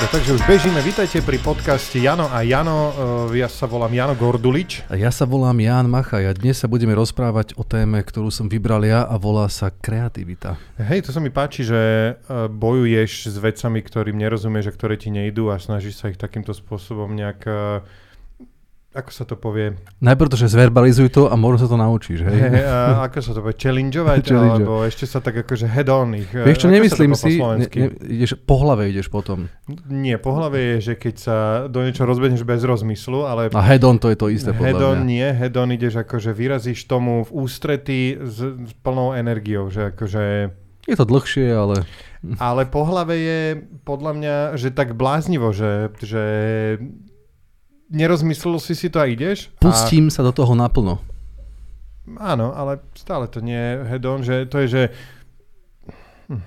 Dobre, takže už bežíme. Vítajte pri podcaste Jano a Jano. Eh, Ja sa volám Jano Gordulič. A ja sa volám Ján Machaj a dnes sa budeme rozprávať o téme, ktorú som vybral ja a volá sa kreativita. Hej, to sa mi páči, že eh, bojuješ s vecami, ktorým nerozumieš a ktoré ti nejdú a snažíš sa ich takýmto spôsobom nejak... Ako sa to povie? Najprv to, že zverbalizuj to a možno sa to naučíš, hej? Hej, a ako sa to povie? Challengeovať? Challenge. alebo ešte sa tak akože head on ich. Vieš čo, ako nemyslím si, ne, ne, ideš, po hlave ideš potom. Nie, po hlave je, že keď sa do niečo rozbehneš bez rozmyslu, ale A head on to je to isté, podľa head on mňa. nie, head on ideš akože vyrazíš tomu v ústrety s, s plnou energiou, že akože... Je to dlhšie, ale Ale po hlave je podľa mňa, že tak bláznivo, že, že nerozmyslel si si to a ideš. pustím sa do toho naplno. A, áno, ale stále to nie je head on, že to je, že... Hm.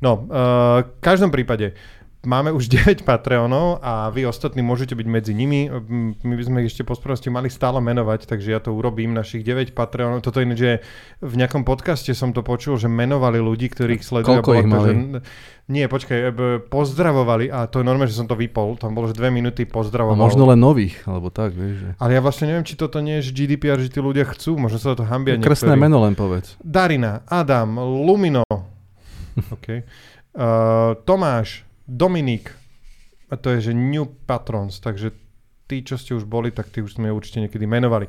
No, uh, v každom prípade, Máme už 9 Patreonov a vy ostatní môžete byť medzi nimi. My by sme ich ešte po spravosti mali stále menovať, takže ja to urobím, našich 9 Patreonov. Toto iné, že v nejakom podcaste som to počul, že menovali ľudí, ktorých sledujú. Koľko a ich to, mali? Že, nie, počkaj, e, pozdravovali a to je normálne, že som to vypol. Tam bolo, že dve minúty A pozdravoval. možno len nových, alebo tak, vieš. Že... Ale ja vlastne neviem, či toto nie je že GDPR, že tí ľudia chcú, možno sa to hambia Krstné niektorí. meno len povedz. Darina, Adam, Lumino, okay. uh, Tomáš, Dominik, a to je, že New Patrons, takže tí, čo ste už boli, tak tí už sme určite niekedy menovali.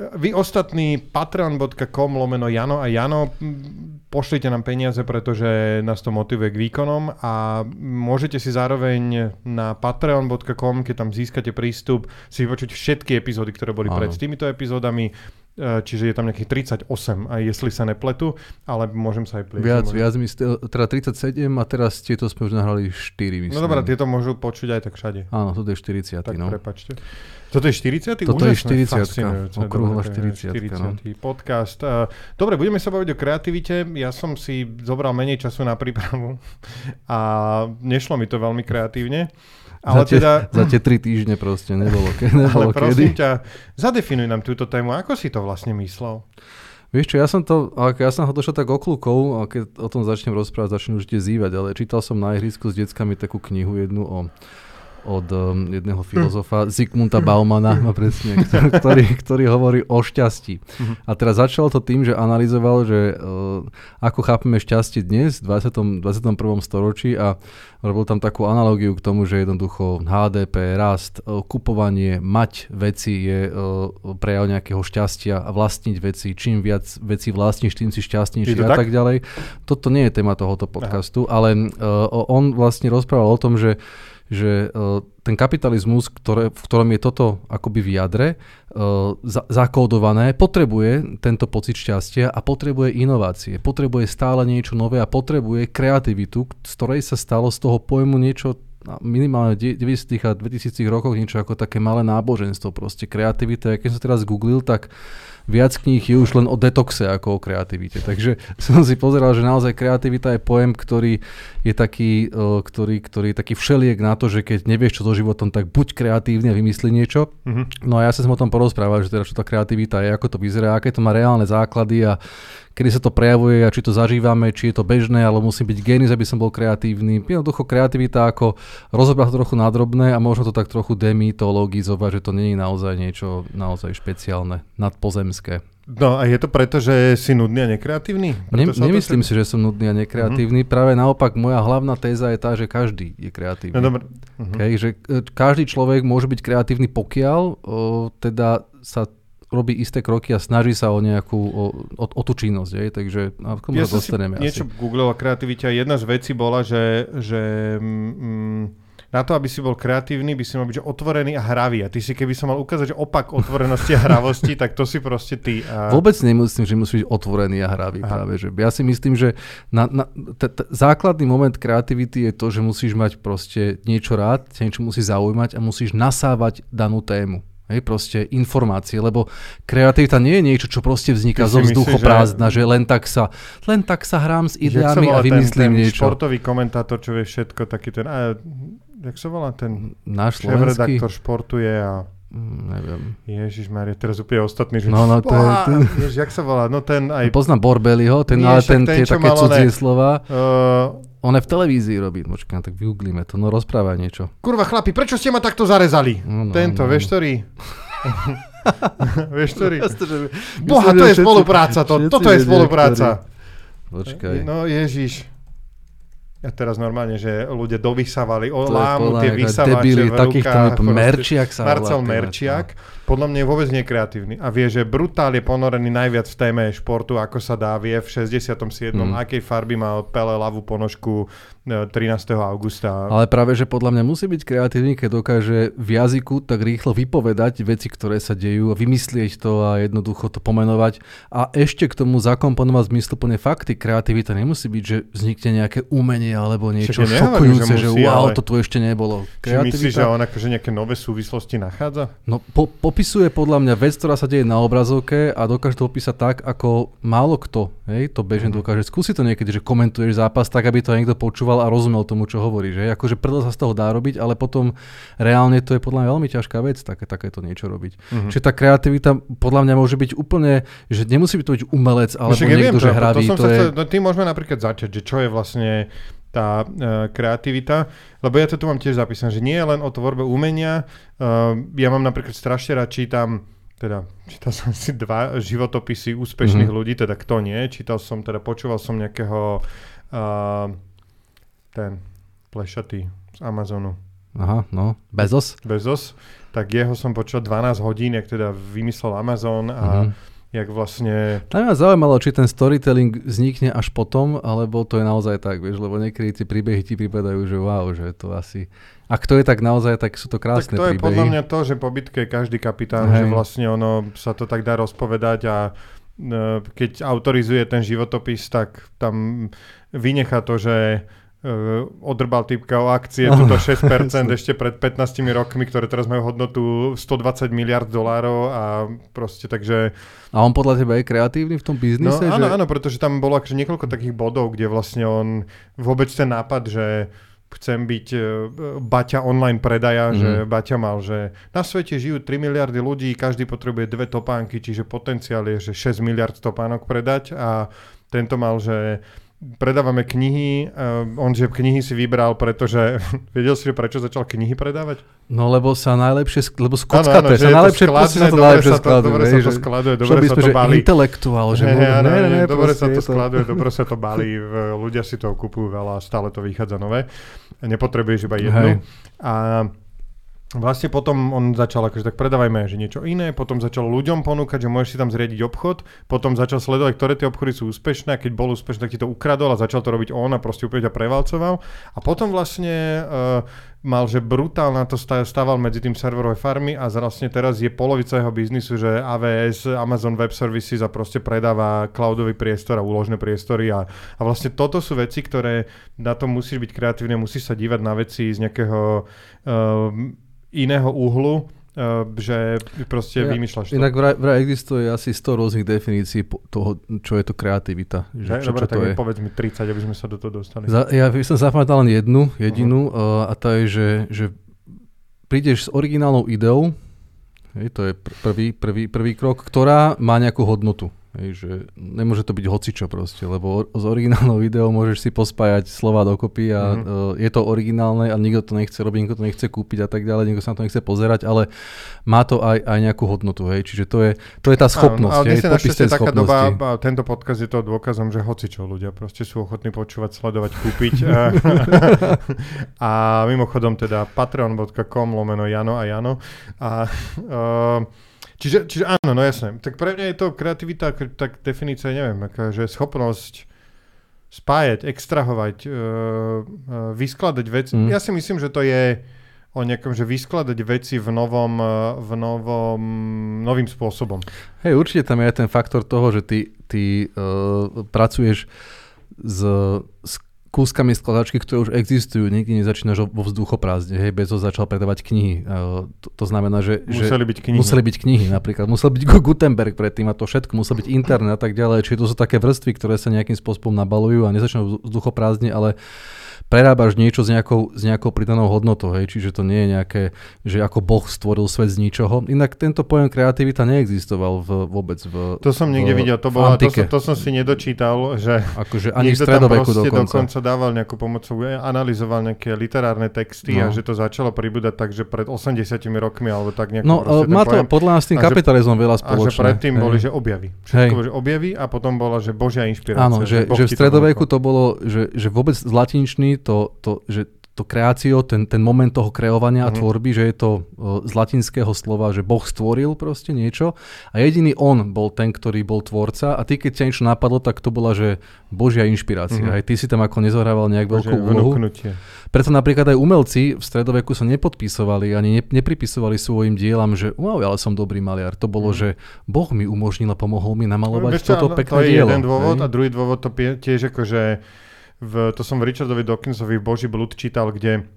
Vy ostatní patreon.com lomeno Jano a Jano, pošlite nám peniaze, pretože nás to motivuje k výkonom a môžete si zároveň na patreon.com, keď tam získate prístup, si vypočuť všetky epizódy, ktoré boli Áno. pred týmito epizódami, čiže je tam nejakých 38, aj jestli sa nepletu, ale môžem sa aj plieť. Viac, Môžem- viac, ste, teda 37 a teraz tieto sme už nahrali 4, myslím. No dobré, tieto môžu počuť aj tak všade. Áno, toto je 40, Tak no. prepačte. Toto je 40. Toto je Úžasné, 40-ka, fascinujúce. okrúhla Dobre, to je 40-ka, 40. podcast. Uh, Dobre, budeme sa baviť o kreativite. Ja som si zobral menej času na prípravu a nešlo mi to veľmi kreatívne. Ale za, tie, teda, za tie 3 týždne proste nebolo, ke, ale nebolo prosím kedy. ťa, zadefinuj nám túto tému. Ako si to vlastne myslel? Vieš čo, ja som to, ja som ho došiel tak oklukov, a keď o tom začnem rozprávať, začnem určite zývať, ale čítal som na ihrisku s deckami takú knihu jednu o od um, jedného filozofa, Zygmunta Baumana, no presne, ktorý, ktorý hovorí o šťastí. A teraz začal to tým, že analyzoval, že uh, ako chápeme šťastie dnes v 20. 21. storočí a robil tam takú analogiu k tomu, že jednoducho HDP, rast, uh, kupovanie, mať veci je uh, prejav nejakého šťastia a vlastniť veci. Čím viac veci vlastníš, tým si šťastnejší a tak? tak ďalej. Toto nie je téma tohoto podcastu, ale uh, on vlastne rozprával o tom, že že uh, ten kapitalizmus, ktoré, v ktorom je toto akoby v jadre uh, za, zakódované, potrebuje tento pocit šťastia a potrebuje inovácie, potrebuje stále niečo nové a potrebuje kreativitu, z ktorej sa stalo z toho pojmu niečo na minimálne v 90. a 2000 rokoch niečo ako také malé náboženstvo, proste kreativita. Ja keď som teraz googlil, tak viac kníh je už len o detoxe ako o kreativite. Takže som si pozeral, že naozaj kreativita je pojem, ktorý je taký, uh, ktorý, ktorý je taký všeliek na to, že keď nevieš čo so životom, tak buď kreatívny a vymysli niečo. Mhm. No a ja sa som o tom porozprával, že teda čo tá kreativita je, ako to vyzerá, aké to má reálne základy a kedy sa to prejavuje a či to zažívame, či je to bežné, ale musím byť génius, aby som bol kreatívny. Jednoducho kreativita ako rozobrať to trochu nadrobné a možno to tak trochu demitologizovať, že to je naozaj niečo naozaj špeciálne, nadpozemské. No a je to preto, že si nudný a nekreatívny? Ne, Preto nemyslím si, že som nudný a nekreatívny, práve naopak moja hlavná téza je tá, že každý je kreatívny. No dobre. Mhm. Okay, že e, každý človek môže byť kreatívny, pokiaľ o, teda sa robí isté kroky a snaží sa o nejakú, o, o, o tú činnosť, hej? takže a k tomu Ja sa dostaneme niečo googlil o kreativite a jedna z vecí bola, že, že mm, na to, aby si bol kreatívny, by si mal byť že otvorený a hravý. A ty si, keby som mal ukázať, že opak otvorenosti a hravosti, tak to si proste ty. A... Vôbec nemyslím, že musí byť otvorený a hravý Aha. práve. Že ja si myslím, že na, na, t, t, základný moment kreativity je to, že musíš mať proste niečo rád, niečo musí zaujímať a musíš nasávať danú tému. Hej, proste informácie, lebo kreativita nie je niečo, čo proste vzniká zo myslíš, vzduchoprázdna, že... že len tak sa, len tak sa hrám s ideami a vymyslím ten, ten niečo. športový komentátor, čo vie všetko, taký ten... A, jak sa volá ten Náš šéf-redaktor športuje a... Mm, neviem. Ježiš Maria, teraz úplne ostatný, že... No, no, to je- to- Ježiš, jak sa volá? No ten aj... Poznám Borbeliho, ten, Nie, ale ten, ten, tie také cudzie slova. Uh, on je v televízii robí. Počkaj, tak vygooglíme to, no rozprávaj niečo. Kurva chlapi, prečo ste ma takto zarezali? No, no, Tento, no. vieš ktorý? vieš ktorý? Boha, to je spolupráca, to, toto je spolupráca. Počkaj. No ježiš. Ja teraz normálne, že ľudia dovysávali, o, To lámu tie mňa vysavače debili, v takýchto rukách. proste. Merčiak sa Marcel Merčiak. Podľa mňa je vôbec nie kreatívny. A vie, že brutál je ponorený najviac v téme športu, ako sa dá. Vie v 67. Mm. akej farby mal Pele ľavú ponožku e, 13. augusta. Ale práve, že podľa mňa musí byť kreatívny, keď dokáže v jazyku tak rýchlo vypovedať veci, ktoré sa dejú a vymyslieť to a jednoducho to pomenovať a ešte k tomu zakomponovať zmysluplne fakty. Kreativita nemusí byť, že vznikne nejaké umenie alebo niečo ja nehovorím, šokujúce, že že, musí, wow, ale- to tu ešte nebolo. Či myslíš, že on akože nejaké nové súvislosti nachádza? No, po, popisuje podľa mňa vec, ktorá sa deje na obrazovke a dokáže to opísať tak, ako málo kto hej, to bežne Mhm. dokáže. Skúsi to niekedy, že komentuješ zápas tak, aby to niekto počúval a rozumel tomu, čo hovoríš. Hej. Akože predl sa z toho dá robiť, ale potom reálne to je podľa mňa veľmi ťažká vec, také, takéto niečo robiť. Mhm. Čiže tá kreativita podľa mňa môže byť úplne, že nemusí byť to byť umelec alebo Však ja niekto, viem, že to- hravý. To, To, sa je... chcel, no, tým môžeme napríklad začať, že čo je vlastne tá uh, kreativita, lebo ja to tu mám tiež zapísané, že nie je len o tvorbe umenia, uh, ja mám napríklad strašne rád čítam teda čítal som si dva životopisy úspešných Mhm. ľudí, teda kto nie, čítal som, teda počúval som nejakého uh, ten plešatý z Amazonu, Aha, no. Bezos? Bezos, tak jeho som počul 12 hodín, jak teda vymyslel Amazon a Mhm. Jak vlastne A mňa zaujímalo, či ten storytelling vznikne až potom, alebo to je naozaj tak, vieš, lebo niekedy tie príbehy ti pripadajú, že wow, že to asi... Ak to je tak naozaj, tak sú to krásne tak to je príbehy. podľa mňa to, že po bitke je každý kapitán, že Hej. vlastne ono sa to tak dá rozpovedať a e, keď autorizuje ten životopis, tak tam vynecha to, že odrbal typka o akcie, tuto 6% jasne. ešte pred 15 rokmi, ktoré teraz majú hodnotu 120 miliard dolárov a proste takže... A on podľa teba je kreatívny v tom No biznise? áno, že... áno, pretože tam bolo akože niekoľko takých bodov, kde vlastne on vôbec ten nápad, že chcem byť uh, Baťa online predaja, Mhm. mm-hmm. že Baťa mal, že na svete žijú 3 miliardy ľudí, každý potrebuje dve topánky, čiže potenciál je, že 6 miliard topánok predať a tento mal, že predávame knihy, uh, on že knihy si vybral, pretože vedel si, že prečo začal knihy predávať? No lebo sa najlepšie, lebo skockaté, sa najlepšie, skladné, sa to dobre najlepšie sa to- skladuje. dobre sa to skladuje, dobre sa to balí. intelektuál, že ne, ne, ne, dobre sa to je skladuje, dobre sa to balí, ľudia si to kupujú veľa stále to vychádza nové. Nepotrebuješ iba jednu. A vlastne potom on začal akože tak predávajme že niečo iné, potom začal ľuďom ponúkať, že môžeš si tam zriadiť obchod, potom začal sledovať, ktoré tie obchody sú úspešné a keď bol úspešný, tak ti to ukradol a začal to robiť on a proste úplne ťa prevalcoval. A potom vlastne uh, mal, že brutál na to stával medzi tým serverové farmy a vlastne teraz je polovica jeho biznisu, že AWS, Amazon Web Services a proste predáva cloudový priestor a úložné priestory a, a vlastne toto sú veci, ktoré na to musíš byť kreatívne, musíš sa dívať na veci z nejakého uh, iného uhlu, uh, že proste Ja- vymýšľaš to. Inak vraj, vraj existuje asi 100 rôznych definícií toho, čo je to kreativita. Že, Že, čo, dobre, čo tak to je. povedz mi 30, aby sme sa do toho dostali. Za, ja by som zapamätal len jednu, jedinú Mhm. uh, a to je, že, že prídeš s originálnou ideou, hej, to je pr- prvý, prvý, prvý krok, ktorá má nejakú hodnotu. Hej, že nemôže to byť hocičo proste, lebo s originálnou videou môžeš si pospájať slova dokopy a Mhm. uh, je to originálne a nikto to nechce robiť, nikto to nechce kúpiť a tak ďalej, nikto sa na to nechce pozerať, ale má to aj, aj nejakú hodnotu, hej, čiže to je, to je tá schopnosť, Áno, ale hej, dnes je taká doba, a tento podcast je to dôkazom, že hocičo ľudia proste sú ochotní počúvať, sledovať, kúpiť. a mimochodom teda patreon.com lomeno Jano a Jano. A, uh, čiže, čiže áno, no jasné. Tak pre mňa je to kreativita, tak definícia, neviem, aká, že schopnosť spájať, extrahovať, uh, uh, vyskladať veci. Mm. Ja si myslím, že to je o nejakom, že vyskladať veci v novom, uh, v novom, novým spôsobom. Hej, určite tam je aj ten faktor toho, že ty, ty uh, pracuješ s, s kúskami skladačky, ktoré už existujú. Nikdy nezačínaš vo vzduchoprázdne. Hej, Bezos začal predávať knihy. Uh, to, to znamená, že... Museli že byť knihy. Museli byť knihy napríklad. Musel byť Gu- Gutenberg predtým a to všetko. Musel byť internet a tak ďalej. Čiže to sú také vrstvy, ktoré sa nejakým spôsobom nabalujú a nezačnú vzduchoprázdne, ale prerábaš niečo s nejakou, s nejakou pridanou hodnotou, hej, čiže to nie je nejaké, že ako Boh stvoril svet z ničoho. Inak tento pojem kreativita neexistoval v, vôbec v To som niekde videl, to, bola, to, som, to som si nedočítal, že Akože ani niekto tam proste dokonca. dokonca dával nejakú pomocou, analyzoval nejaké literárne texty No. a že to začalo pribúdať tak, že pred 80 rokmi alebo tak nejako No, e, má to pojem. podľa nás s tým že- kapitalizmom veľa A že spoločné. predtým hej. boli, že objavy. Všetko Hej. že objavy a potom bola, že božia inšpirácia. Áno, že, Boh že v stredoveku to bolo, že, že vôbec z latinčiny to, to, že to kreácio, ten, ten moment toho kreovania a Mhm. tvorby, že je to uh, z latinského slova, že Boh stvoril proste niečo a jediný on bol ten, ktorý bol tvorca a ty keď ťa niečo napadlo, tak to bola, že Božia inšpirácia. Mhm. Aj ty si tam ako nezohrával nejak Bože, veľkú úlohu. vnúknutie. Preto napríklad aj umelci v stredoveku sa nepodpisovali ani ne, nepripisovali svojim dielam, že wow, ale som dobrý maliar. To bolo, Mhm. že Boh mi umožnil a pomohol mi namalovať čo, toto áno, pekné to je dielo. jeden dôvod hej? a druhý dôvod to tiež akože v, to som v Richardovi Dawkinsovi v Boží blud čítal, kde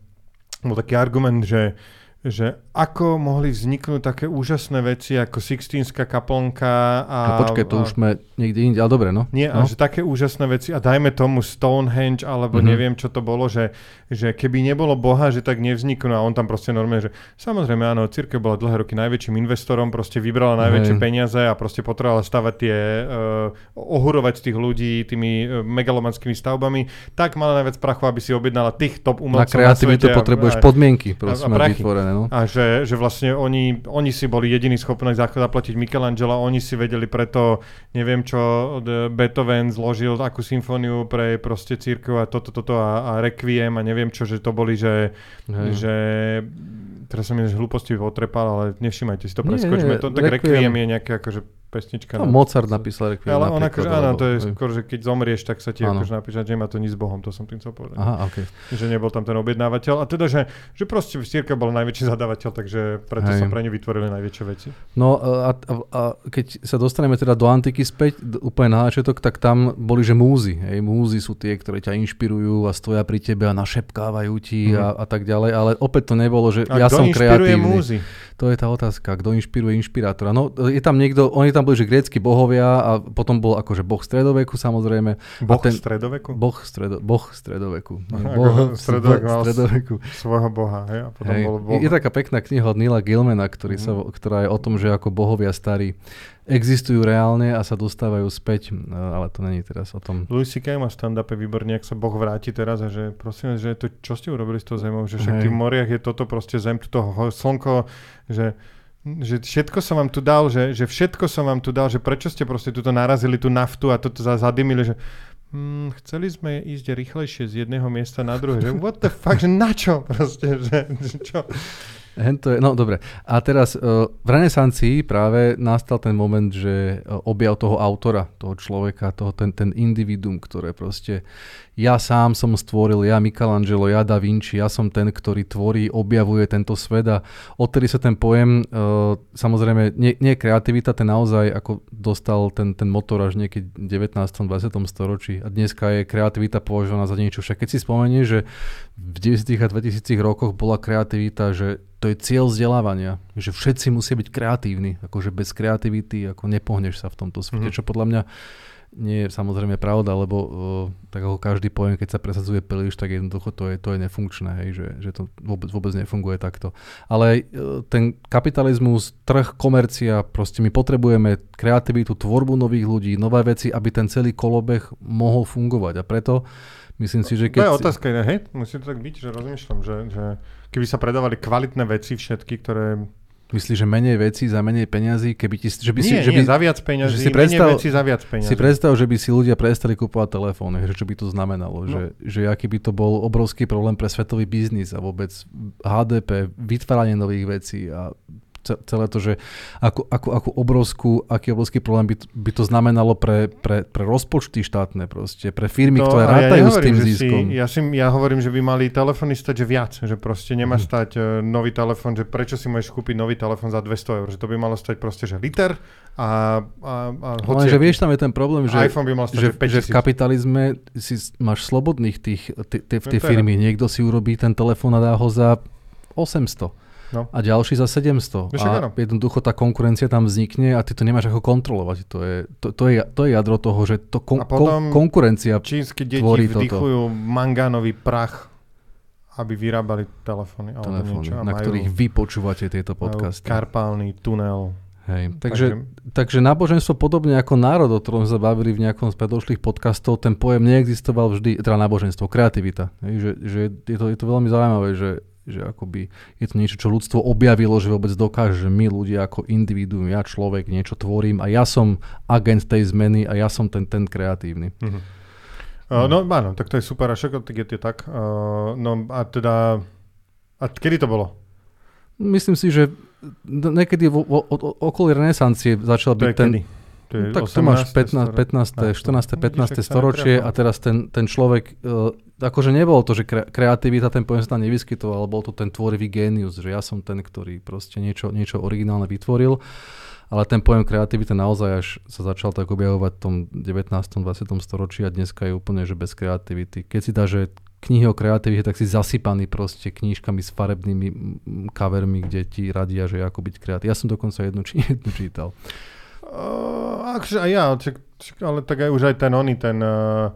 bol taký argument, že že ako mohli vzniknúť také úžasné veci ako Sixtínska kaplnka a... A počkaj, a, to už sme niekde inde, ale dobre, no. Nie, no. a že také úžasné veci a dajme tomu Stonehenge alebo Mhm. neviem čo to bolo, že, že keby nebolo Boha, že tak nevzniknú a on tam proste normálne, že samozrejme áno, církev bola dlhé roky najväčším investorom, proste vybrala najväčšie Hej. peniaze a proste potrebovala stavať tie, uh, ohurovať tých ľudí tými uh, megalomanskými stavbami, tak mala najviac prachu, aby si objednala tých top Na umelcov kreativitu svete a- potrebuješ a- podmienky, prosím, a prachy. vytvorené, no. a že, že vlastne oni, oni si boli jediní schopní za- zaplatiť Michelangela, oni si vedeli preto, neviem čo, d- Beethoven zložil akú symfóniu pre proste církev a toto, toto a, a Requiem a neviem čo, že to boli, že, Hej. že teraz som z hlúposti otrepal, ale nevšimajte si to, preskočme. nie, To, tak Requiem. Requiem je nejaká akože pesnička. No, na- Mozart napísal Requiem ale on akože, áno, to je skôr, že keď zomrieš, tak sa ti Áno. akože napíše, že nemá to nič s Bohom, to som tým chcel povedať. Aha, okay. Že nebol tam ten objednávateľ. A teda, že, že proste Církev bol najväčší zadávateľ, takže preto Hej. sa pre ňu vytvorili najväčšie veci. No a, a, a keď sa dostaneme teda do antiky späť, úplne na začiatok, tak tam boli, že múzy. Hej. Múzy sú tie, ktoré ťa inšpirujú a stoja pri tebe a našepkávajú ti Mhm. a, a tak ďalej, ale opäť to nebolo, že A ja som kreatívny. múzy? To je tá otázka, kto inšpiruje inšpirátora. No je tam niekto, oni tam boli, že grécky bohovia a potom bol akože boh stredoveku samozrejme. Boh ten- stredoveku? Boh, stredo, boh stredoveku. Aha, boh stredovek mal stredoveku. Svojho boha, hej? A potom Hej. bol boh. Je taká pekná kniha od Nila Gilmana, ktorý sa, Mhm. ktorá je o tom, že ako bohovia starí existujú reálne a sa dostávajú späť, ale to není teraz o tom. Louis C.K. má v stand-upe výborne, ak sa Boh vráti teraz a že prosím, že to, čo ste urobili s tou zemou, že však v tých moriach je toto proste zem, toto slnko, že že všetko som vám tu dal, že, že všetko som vám tu dal, že prečo ste proste tuto narazili tú naftu a toto za- zadymili, že hm, chceli sme ísť rýchlejšie z jedného miesta na druhé, že what the fuck, že na čo proste, že, že čo? Hen to je, no dobre. A teraz uh, v renesancii práve nastal ten moment, že uh, objav toho autora, toho človeka, toho, ten, ten individuum, ktoré proste ja sám som stvoril, ja Michelangelo, ja Da Vinci, ja som ten, ktorý tvorí, objavuje tento svet a odtedy sa ten pojem, uh, samozrejme, nie, nie kreativita, ten naozaj ako dostal ten, ten motor až niekedy v 19. 20. storočí a dneska je kreativita považovaná za niečo. Však keď si spomenieš, že v 90. a 2000 rokoch bola kreativita, že to je cieľ vzdelávania, že všetci musia byť kreatívni, akože bez kreativity ako nepohneš sa v tomto svete, Mhm. čo podľa mňa nie je samozrejme pravda, lebo uh, tak ako každý pojem, keď sa presadzuje príliš, tak jednoducho to je, to je nefunkčné, hej, že, že to vôbec, vôbec nefunguje takto. Ale uh, ten kapitalizmus, trh, komercia, proste my potrebujeme kreativitu, tvorbu nových ľudí, nové veci, aby ten celý kolobeh mohol fungovať. A preto myslím si, že To keď... je si- otázka, ne? hej? Musí to tak byť, že rozmýšľam, že, že keby sa predávali kvalitné veci všetky, ktoré... Myslíš, že menej vecí za menej peňazí, keby ti, že by si, nie, že by, za viac peňazí, že si menej predstav- veci za viac peňazí. si predstav, že by si ľudia prestali kupovať telefóny, že čo by to znamenalo, No. že, že aký by to bol obrovský problém pre svetový biznis a vôbec HDP, vytváranie nových vecí a celé to, že ako, ako, ako obrovskú, aký obrovský problém by, to- by to znamenalo pre, pre, pre rozpočty štátne proste, pre firmy, To- ktoré a ja rátajú s tým ziskom. Si, ja, si, ja hovorím, že by mali telefóny stať že viac, že proste nemá Mhm. stať uh, nový telefón, že prečo si môžeš kúpiť nový telefón za 200 eur, že to by malo stať proste, že liter a, a, a Lenže hoci vieš, tam je ten problém, že, iPhone by mal stať, že, že, v 5000. kapitalizme si máš slobodných tých, t- t- v No firmy. Niekto si urobí ten telefón a dá ho za 800. No. A ďalší za 700. No však a áno. jednoducho tá konkurencia tam vznikne a ty to nemáš ako kontrolovať. To je, to, to je, to je jadro toho, že to kon, A potom- kon, konkurencia... Čínsky deti tvorí toto. vdychujú mangánový prach, aby vyrábali telefóny alebo telefóny, niečo. Na majú, ktorých vy počúvate tieto podcasty. karpálny tunel Hej, takže, takže... takže náboženstvo podobne ako národ, o ktorom sa bavili v nejakom z predošlých podcastov, ten pojem neexistoval vždy, teda náboženstvo, kreativita. Hej, že, že je, to, je to veľmi zaujímavé, že, že akoby je to niečo, čo ľudstvo objavilo, že vôbec dokáže, že my ľudia ako individuum, ja človek niečo tvorím a ja som agent tej zmeny a ja som ten, ten kreatívny. Mm-hmm. Uh, no áno, tak to je super, a všetko je to tak. Uh, no a teda, a kedy to bolo? Myslím si, že niekedy vo, vo, okolí renesancie začal byť ten... To je tak tu máš 15, 15, 14, 15. storočie a teraz ten, ten človek, uh, akože nebolo to, že kre, kreativita, ten pojem sa tam nevyskytoval, ale bol to ten tvorivý génius, že ja som ten, ktorý proste niečo, niečo originálne vytvoril, ale ten pojem kreativita naozaj až sa začal tak objavovať v tom 19. 20. storočí a dneska je úplne, že bez kreativity. Keď si dá, že knihy o kreativite, tak si zasypaný proste knížkami s farebnými kavermi, kde ti radia, že ako byť kreatívny. Ja som dokonca jednu, či, jednu čítal. Uh, akže aj ja, ale tak aj už aj ten oný, ten uh,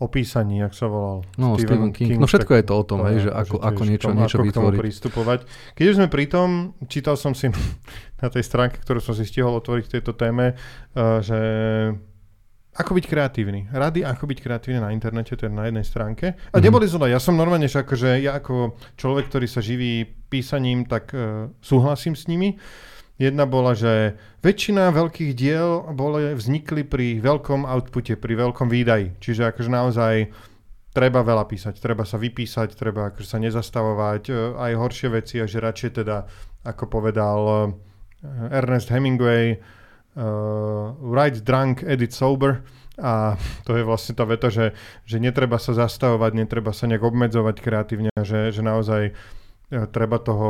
opísaní, jak sa volal. No, Stephen, Stephen King. King. No všetko je to o tom, hej, že ako, ako niečo, tom, niečo ako vytvoriť. pristupovať. Keď už sme pri tom, čítal som si na tej stránke, ktorú som si stihol otvoriť k tejto téme, uh, že ako byť kreatívny. Rady, ako byť kreatívny na internete, to je na jednej stránke. A mm-hmm. neboli zle, ja som normálne, že akože ja ako človek, ktorý sa živí písaním, tak uh, súhlasím s nimi. Jedna bola, že väčšina veľkých diel boli, vznikli pri veľkom outpute, pri veľkom výdaji. Čiže akože naozaj treba veľa písať, treba sa vypísať, treba akože sa nezastavovať, uh, aj horšie veci, a že radšej teda, ako povedal uh, Ernest Hemingway, uh, Write Drunk, Edit Sober. A to je vlastne tá veta, že, že netreba sa zastavovať, netreba sa nejak obmedzovať kreatívne, že, že naozaj treba toho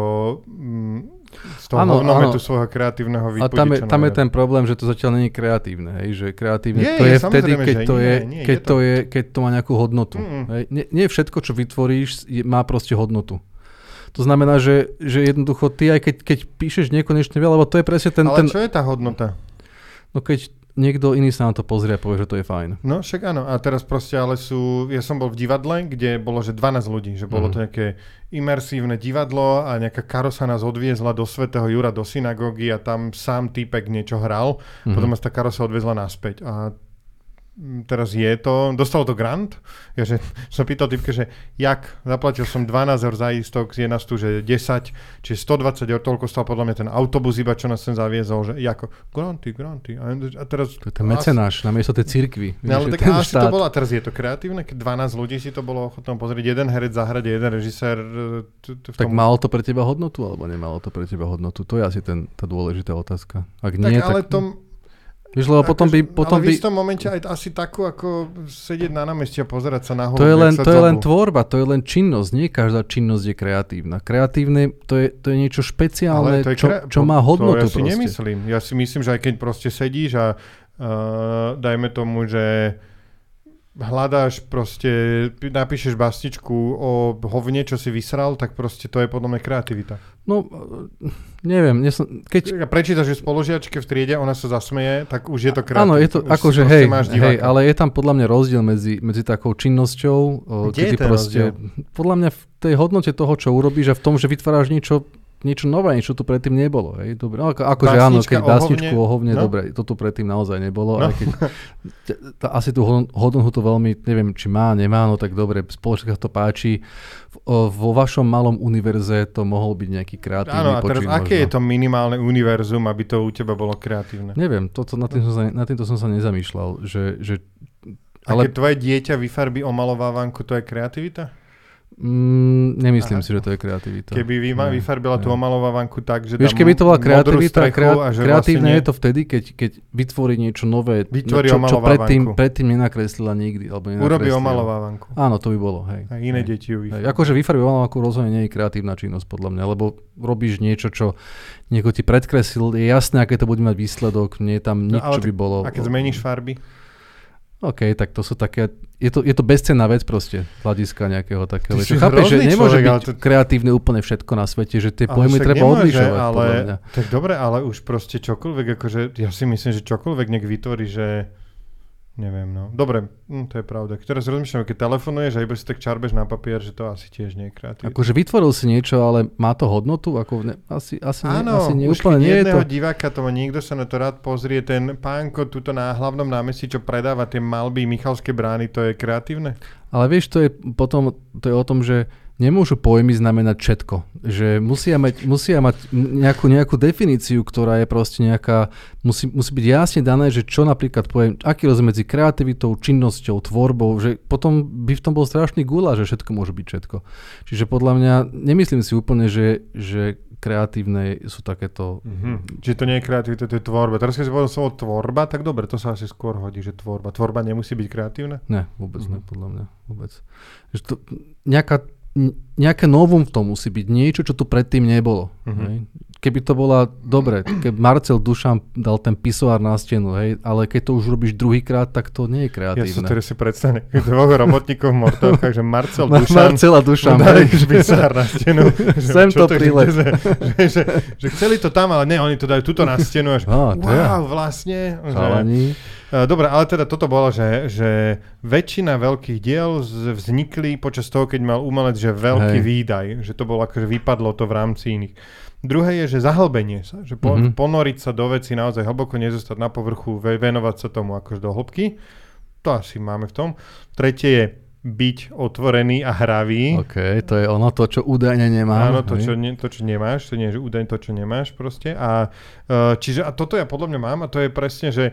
z toho ano, hovnometu svojho kreatívneho vypodiť. A tam je, tam je ten problém, že to zatiaľ není kreatívne. Hej, že kreatívne je, to je, je vtedy, keď, to je, nie, keď, je to... to je, keď to má nejakú hodnotu. Mm. Hej. Nie, nie všetko, čo vytvoríš, je, má proste hodnotu. To znamená, že, že jednoducho ty aj keď, keď píšeš nekonečne veľa, lebo to je presne ten... Ale ten... čo je tá hodnota? No keď niekto iný sa na to pozrie a povie, že to je fajn. No však áno. A teraz proste ale sú... Ja som bol v divadle, kde bolo, že 12 ľudí. Že bolo mm. to nejaké imersívne divadlo a nejaká karosa nás odviezla do svätého Jura, do synagógy a tam sám týpek niečo hral. Mm. Potom nás tá karosa odviezla naspäť. A teraz je to, dostalo to grant, ja že som pýtal typke, že jak, zaplatil som 12 eur za istok, je nás tu, že 10, čiže 120 eur, toľko stal podľa mňa ten autobus iba, čo nás sem zaviezol, že ako, granty, granty. A, a teraz... To je ten mecenáš, na miesto tej cirkvi. No, ale tak asi štát. to bolo, a teraz je to kreatívne, keď 12 ľudí si to bolo ochotné pozrieť, jeden herec zahrať, jeden režisér. T- tak malo to pre teba hodnotu, alebo nemalo to pre teba hodnotu? To je asi ten, tá dôležitá otázka. Ak nie, tak, ale tak... to, Víš, lebo potom by... Potom ale v istom momente aj asi takú, ako sedieť na námestí a pozerať sa na holu. To je len, to je len tvorba, to je len činnosť. Nie každá činnosť je kreatívna. Kreatívne to je, to je niečo špeciálne, to je čo, čo má hodnotu. To ja si proste. nemyslím. Ja si myslím, že aj keď proste sedíš a uh, dajme tomu, že hľadáš proste, napíšeš bastičku o hovne, čo si vysral, tak proste to je podľa mňa kreativita. No, neviem. Nesom, keď... Prečítaš že spoložiačke v triede, ona sa zasmeje, tak už je to kreativita. Áno, je to akože hej, hej, ale je tam podľa mňa rozdiel medzi, medzi takou činnosťou, Kde je proste, rozdiel? podľa mňa v tej hodnote toho, čo urobíš a v tom, že vytváraš niečo niečo nové, niečo tu predtým nebolo. Hej? Dobre. No, ako, akože áno, keď básničku o hovne, no? dobre, to tu predtým naozaj nebolo. No. Aj keď, t- asi tú hodnotu to veľmi, neviem, či má, nemá, no tak dobre, spoločne to páči. V, vo vašom malom univerze to mohol byť nejaký kreatívny Áno, a teraz počin, aké možno. je to minimálne univerzum, aby to u teba bolo kreatívne? Neviem, toto, nad, tým som sa, nad týmto som sa nezamýšľal. Že, že, ale... A keď tvoje dieťa vyfarbí omalovávanku, to je kreativita? Mm, nemyslím Aha. si, že to je kreativita. Keby vy, ma, vyfarbila tú omalovávanku tak, že Vieš, keby to bola kreativita, kreat, kreatívne vlastne je to vtedy, keď, keď vytvorí niečo nové, vytvorí čo, čo predtým, predtým nenakreslila nikdy. Alebo Urobí omalovávanku. Áno, to by bolo. Hej. A iné hej. deti ju vyfarbí. Akože vyfarbí omalovávanku rozhodne nie je kreatívna činnosť, podľa mňa, lebo robíš niečo, čo niekto ti predkreslil, je jasné, aké to bude mať výsledok, nie je tam no, nič, no, čo by bolo... A keď zmeníš farby? OK, tak to sú také, je to, je to bezcenná vec proste, hľadiska nejakého takého. Ty chápeš, že nemôže človek, byť to... kreatívne úplne všetko na svete, že tie pojmy treba nemôže, odlišovať. Ale, tak dobre, ale už proste čokoľvek, akože ja si myslím, že čokoľvek nech vytvorí, že Neviem, no. Dobre, hm, to je pravda. Teraz rozmýšľam, keď telefonuješ a iba si tak čarbeš na papier, že to asi tiež nie je kreatívne. Akože vytvoril si niečo, ale má to hodnotu? Ako ne, asi, asi, Áno, asi nie, už úplne nie je jedného to. diváka, to má niekto sa na to rád pozrie, ten pánko tuto na hlavnom námestí, čo predáva tie malby Michalské brány, to je kreatívne? Ale vieš, to je potom, to je o tom, že nemôžu pojmy znamenať všetko. Že musia mať, musia mať nejakú, nejakú definíciu, ktorá je proste nejaká, musí, musí byť jasne dané, že čo napríklad poviem, aký rozdiel medzi kreativitou, činnosťou, tvorbou, že potom by v tom bol strašný gula, že všetko môže byť všetko. Čiže podľa mňa, nemyslím si úplne, že, že kreatívne sú takéto... Mhm. Čiže to nie je kreativita, to je tvorba. Teraz keď si povedal slovo tvorba, tak dobre, to sa asi skôr hodí, že tvorba. Tvorba nemusí byť kreatívna? Ne, vôbec Mhm. ne, podľa mňa. Vôbec. Že to, nejaká, nejaké novum v tom musí byť. Niečo, čo tu predtým nebolo. Mhm. Hej. Keby to bola, dobre, keď Marcel Dušan dal ten pisoár na stenu, hej, ale keď to už robíš druhýkrát, tak to nie je Ja som kreatívne. teraz si predstavne dvoch robotníkov v mortovkách, že Marcel Ma- Dušan Marcela Dušan, dali špicár na stenu. že Sem to je, prileď. Že, že, že, že, chceli to tam, ale ne, oni to dajú tuto na stenu. Až, Á, to wow, vlastne. Že, Chalani. E, Dobre, ale teda toto bolo, že, že väčšina veľkých diel vznikli počas toho, keď mal umelec že veľký Hej. výdaj, že to bolo akože vypadlo to v rámci iných. Druhé je, že zahlbenie sa, že po, Mhm. ponoriť sa do veci naozaj hlboko, nezostať na povrchu, ve- venovať sa tomu akože do hĺbky. To asi máme v tom. Tretie je byť otvorený a hravý. OK, to je ono, to, čo údajne nemám. Áno, to hej. čo, ne, to, čo nemáš, to nie je údajne to, čo nemáš proste. A, uh, čiže, a toto ja podľa mňa mám a to je presne, že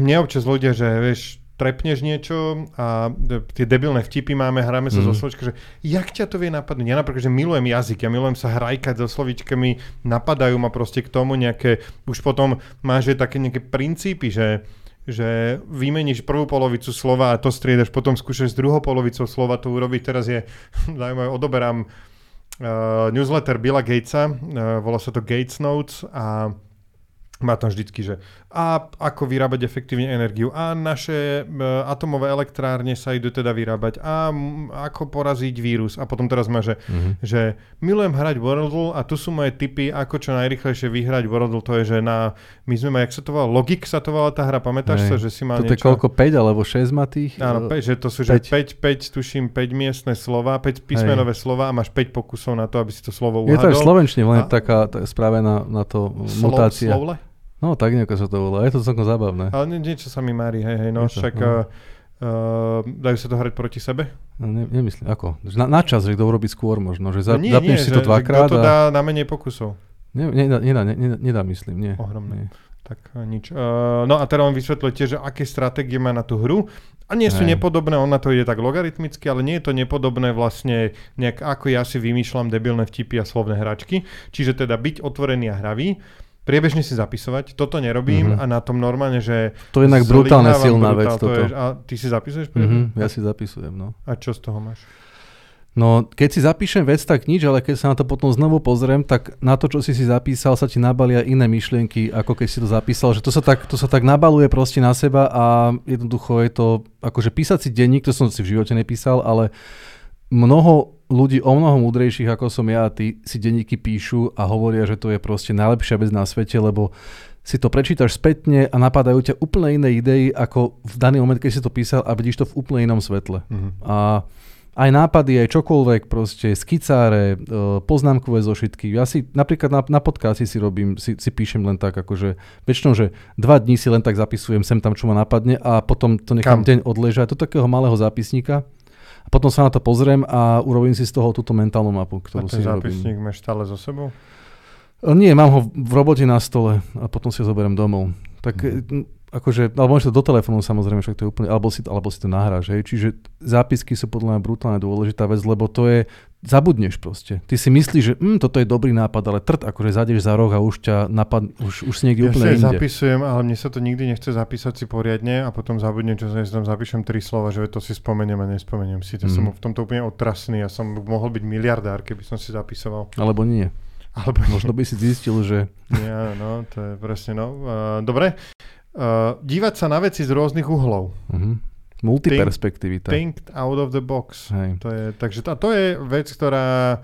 mne občas ľudia, že vieš, trepneš niečo a tie debilné vtipy máme, hráme sa mm. so Mhm. slovičkami, že jak ťa to vie napadnúť? Ja napríklad, že milujem jazyk, ja milujem sa hrajkať so slovičkami, napadajú ma proste k tomu nejaké, už potom máš také nejaké princípy, že že vymeníš prvú polovicu slova a to striedaš, potom skúšaš s druhou polovicou slova to urobiť. Teraz je, zaujímavé, odoberám uh, newsletter Billa Gatesa, uh, volá sa to Gates Notes a má tam vždycky, že a ako vyrábať efektívne energiu a naše uh, atomové elektrárne sa idú teda vyrábať a ako poraziť vírus a potom teraz má, že, Mhm. že milujem hrať Wordle a tu sú moje tipy, ako čo najrychlejšie vyhrať Wordle, to je, že na, my sme mali, jak sa to volá, Logik sa to volá tá hra, pamätáš Hej. sa, že si mal Toto je niečo? koľko, 5 alebo 6 má tých? Áno, Eh, 5, že to sú že päť. 5, 5, tuším 5 miestne slova, 5 písmenové slova a máš 5 pokusov na to, aby si to slovo Je to uhadol. aj v slovenčine, len A- taká tá, spravená na to mutácia. Slovle? No tak nejako sa to volá, je to celkom zábavné. Ale nie, niečo sa mi mári, hej, hej, no, to, však no. uh, dajú sa to hrať proti sebe? No, ne, nemyslím, ako? Na, na čas, že kto urobí skôr možno, že za, No nie, zapneš nie, si že, to dvakrát kto to a... dá na menej pokusov. Ne, nedá, nedá, nedá, nedá, myslím, nie. Ohromné. Nie. Tak uh, nič. Uh, no a teda on vysvetľuje tiež, aké stratégie má na tú hru. A nie sú Hej. nepodobné, on na to ide tak logaritmicky, ale nie je to nepodobné vlastne nejak ako ja si vymýšľam debilné vtipy a slovné hračky. Čiže teda byť otvorený a hravý, priebežne si zapisovať, toto nerobím Mhm. a na tom normálne, že To je inak brutálne silná vec brutál, to toto. Je, a ty si zapisuješ priebežne? Mhm, ja si zapisujem, no. A čo z toho máš? No, keď si zapíšem vec, tak nič, ale keď sa na to potom znovu pozriem, tak na to, čo si si zapísal, sa ti nabalia iné myšlienky, ako keď si to zapísal, že to sa tak, to sa tak nabaluje proste na seba a jednoducho je to, akože písať si denník, to som si v živote nepísal, ale mnoho ľudí o mnoho múdrejších ako som ja a ty si denníky píšu a hovoria, že to je proste najlepšia vec na svete, lebo si to prečítaš spätne a napadajú ťa úplne iné idei, ako v daný moment, keď si to písal a vidíš to v úplne inom svetle. Mhm. A aj nápady, aj čokoľvek, proste skicáre, e, poznámkové zošitky. Ja si napríklad na, na podcasty si robím, si, si píšem len tak, akože väčšinou, že dva dní si len tak zapisujem sem tam, čo ma napadne a potom to nechám Kam? deň odležať do takého malého zápisníka a potom sa na to pozriem a urobím si z toho túto mentálnu mapu, A ktorú ten si zápisník robím. máš stále so sebou? E, Nie, mám ho v robote na stole a potom si ho zoberiem domov. Tak mm. akože, alebo môžeš to do telefónu samozrejme, však to je úplne, alebo si, alebo si to nahráš, hej. Čiže zápisky sú podľa mňa brutálne dôležitá vec, lebo to je, zabudneš proste. Ty si myslíš, že hm, toto je dobrý nápad, ale trt, akože zadeš za roh a už ťa napad, už, už si niekde Ja úplne inde. zapisujem, ale mne sa to nikdy nechce zapísať si poriadne a potom zabudnem, čo sa ja tam zapíšem tri slova, že to si spomeniem a nespomeniem si. To Mhm. som v tomto úplne otrasný. Ja som mohol byť miliardár, keby som si zapisoval. Alebo nie. Alebo Možno by si zistil, že nie, áno, no, to je presne no. Uh, dobre. Uh, dívať sa na veci z rôznych uhlov. uh-huh. Multiperspektivita. Think out of the box. Hej. To je, takže tá, to je vec, ktorá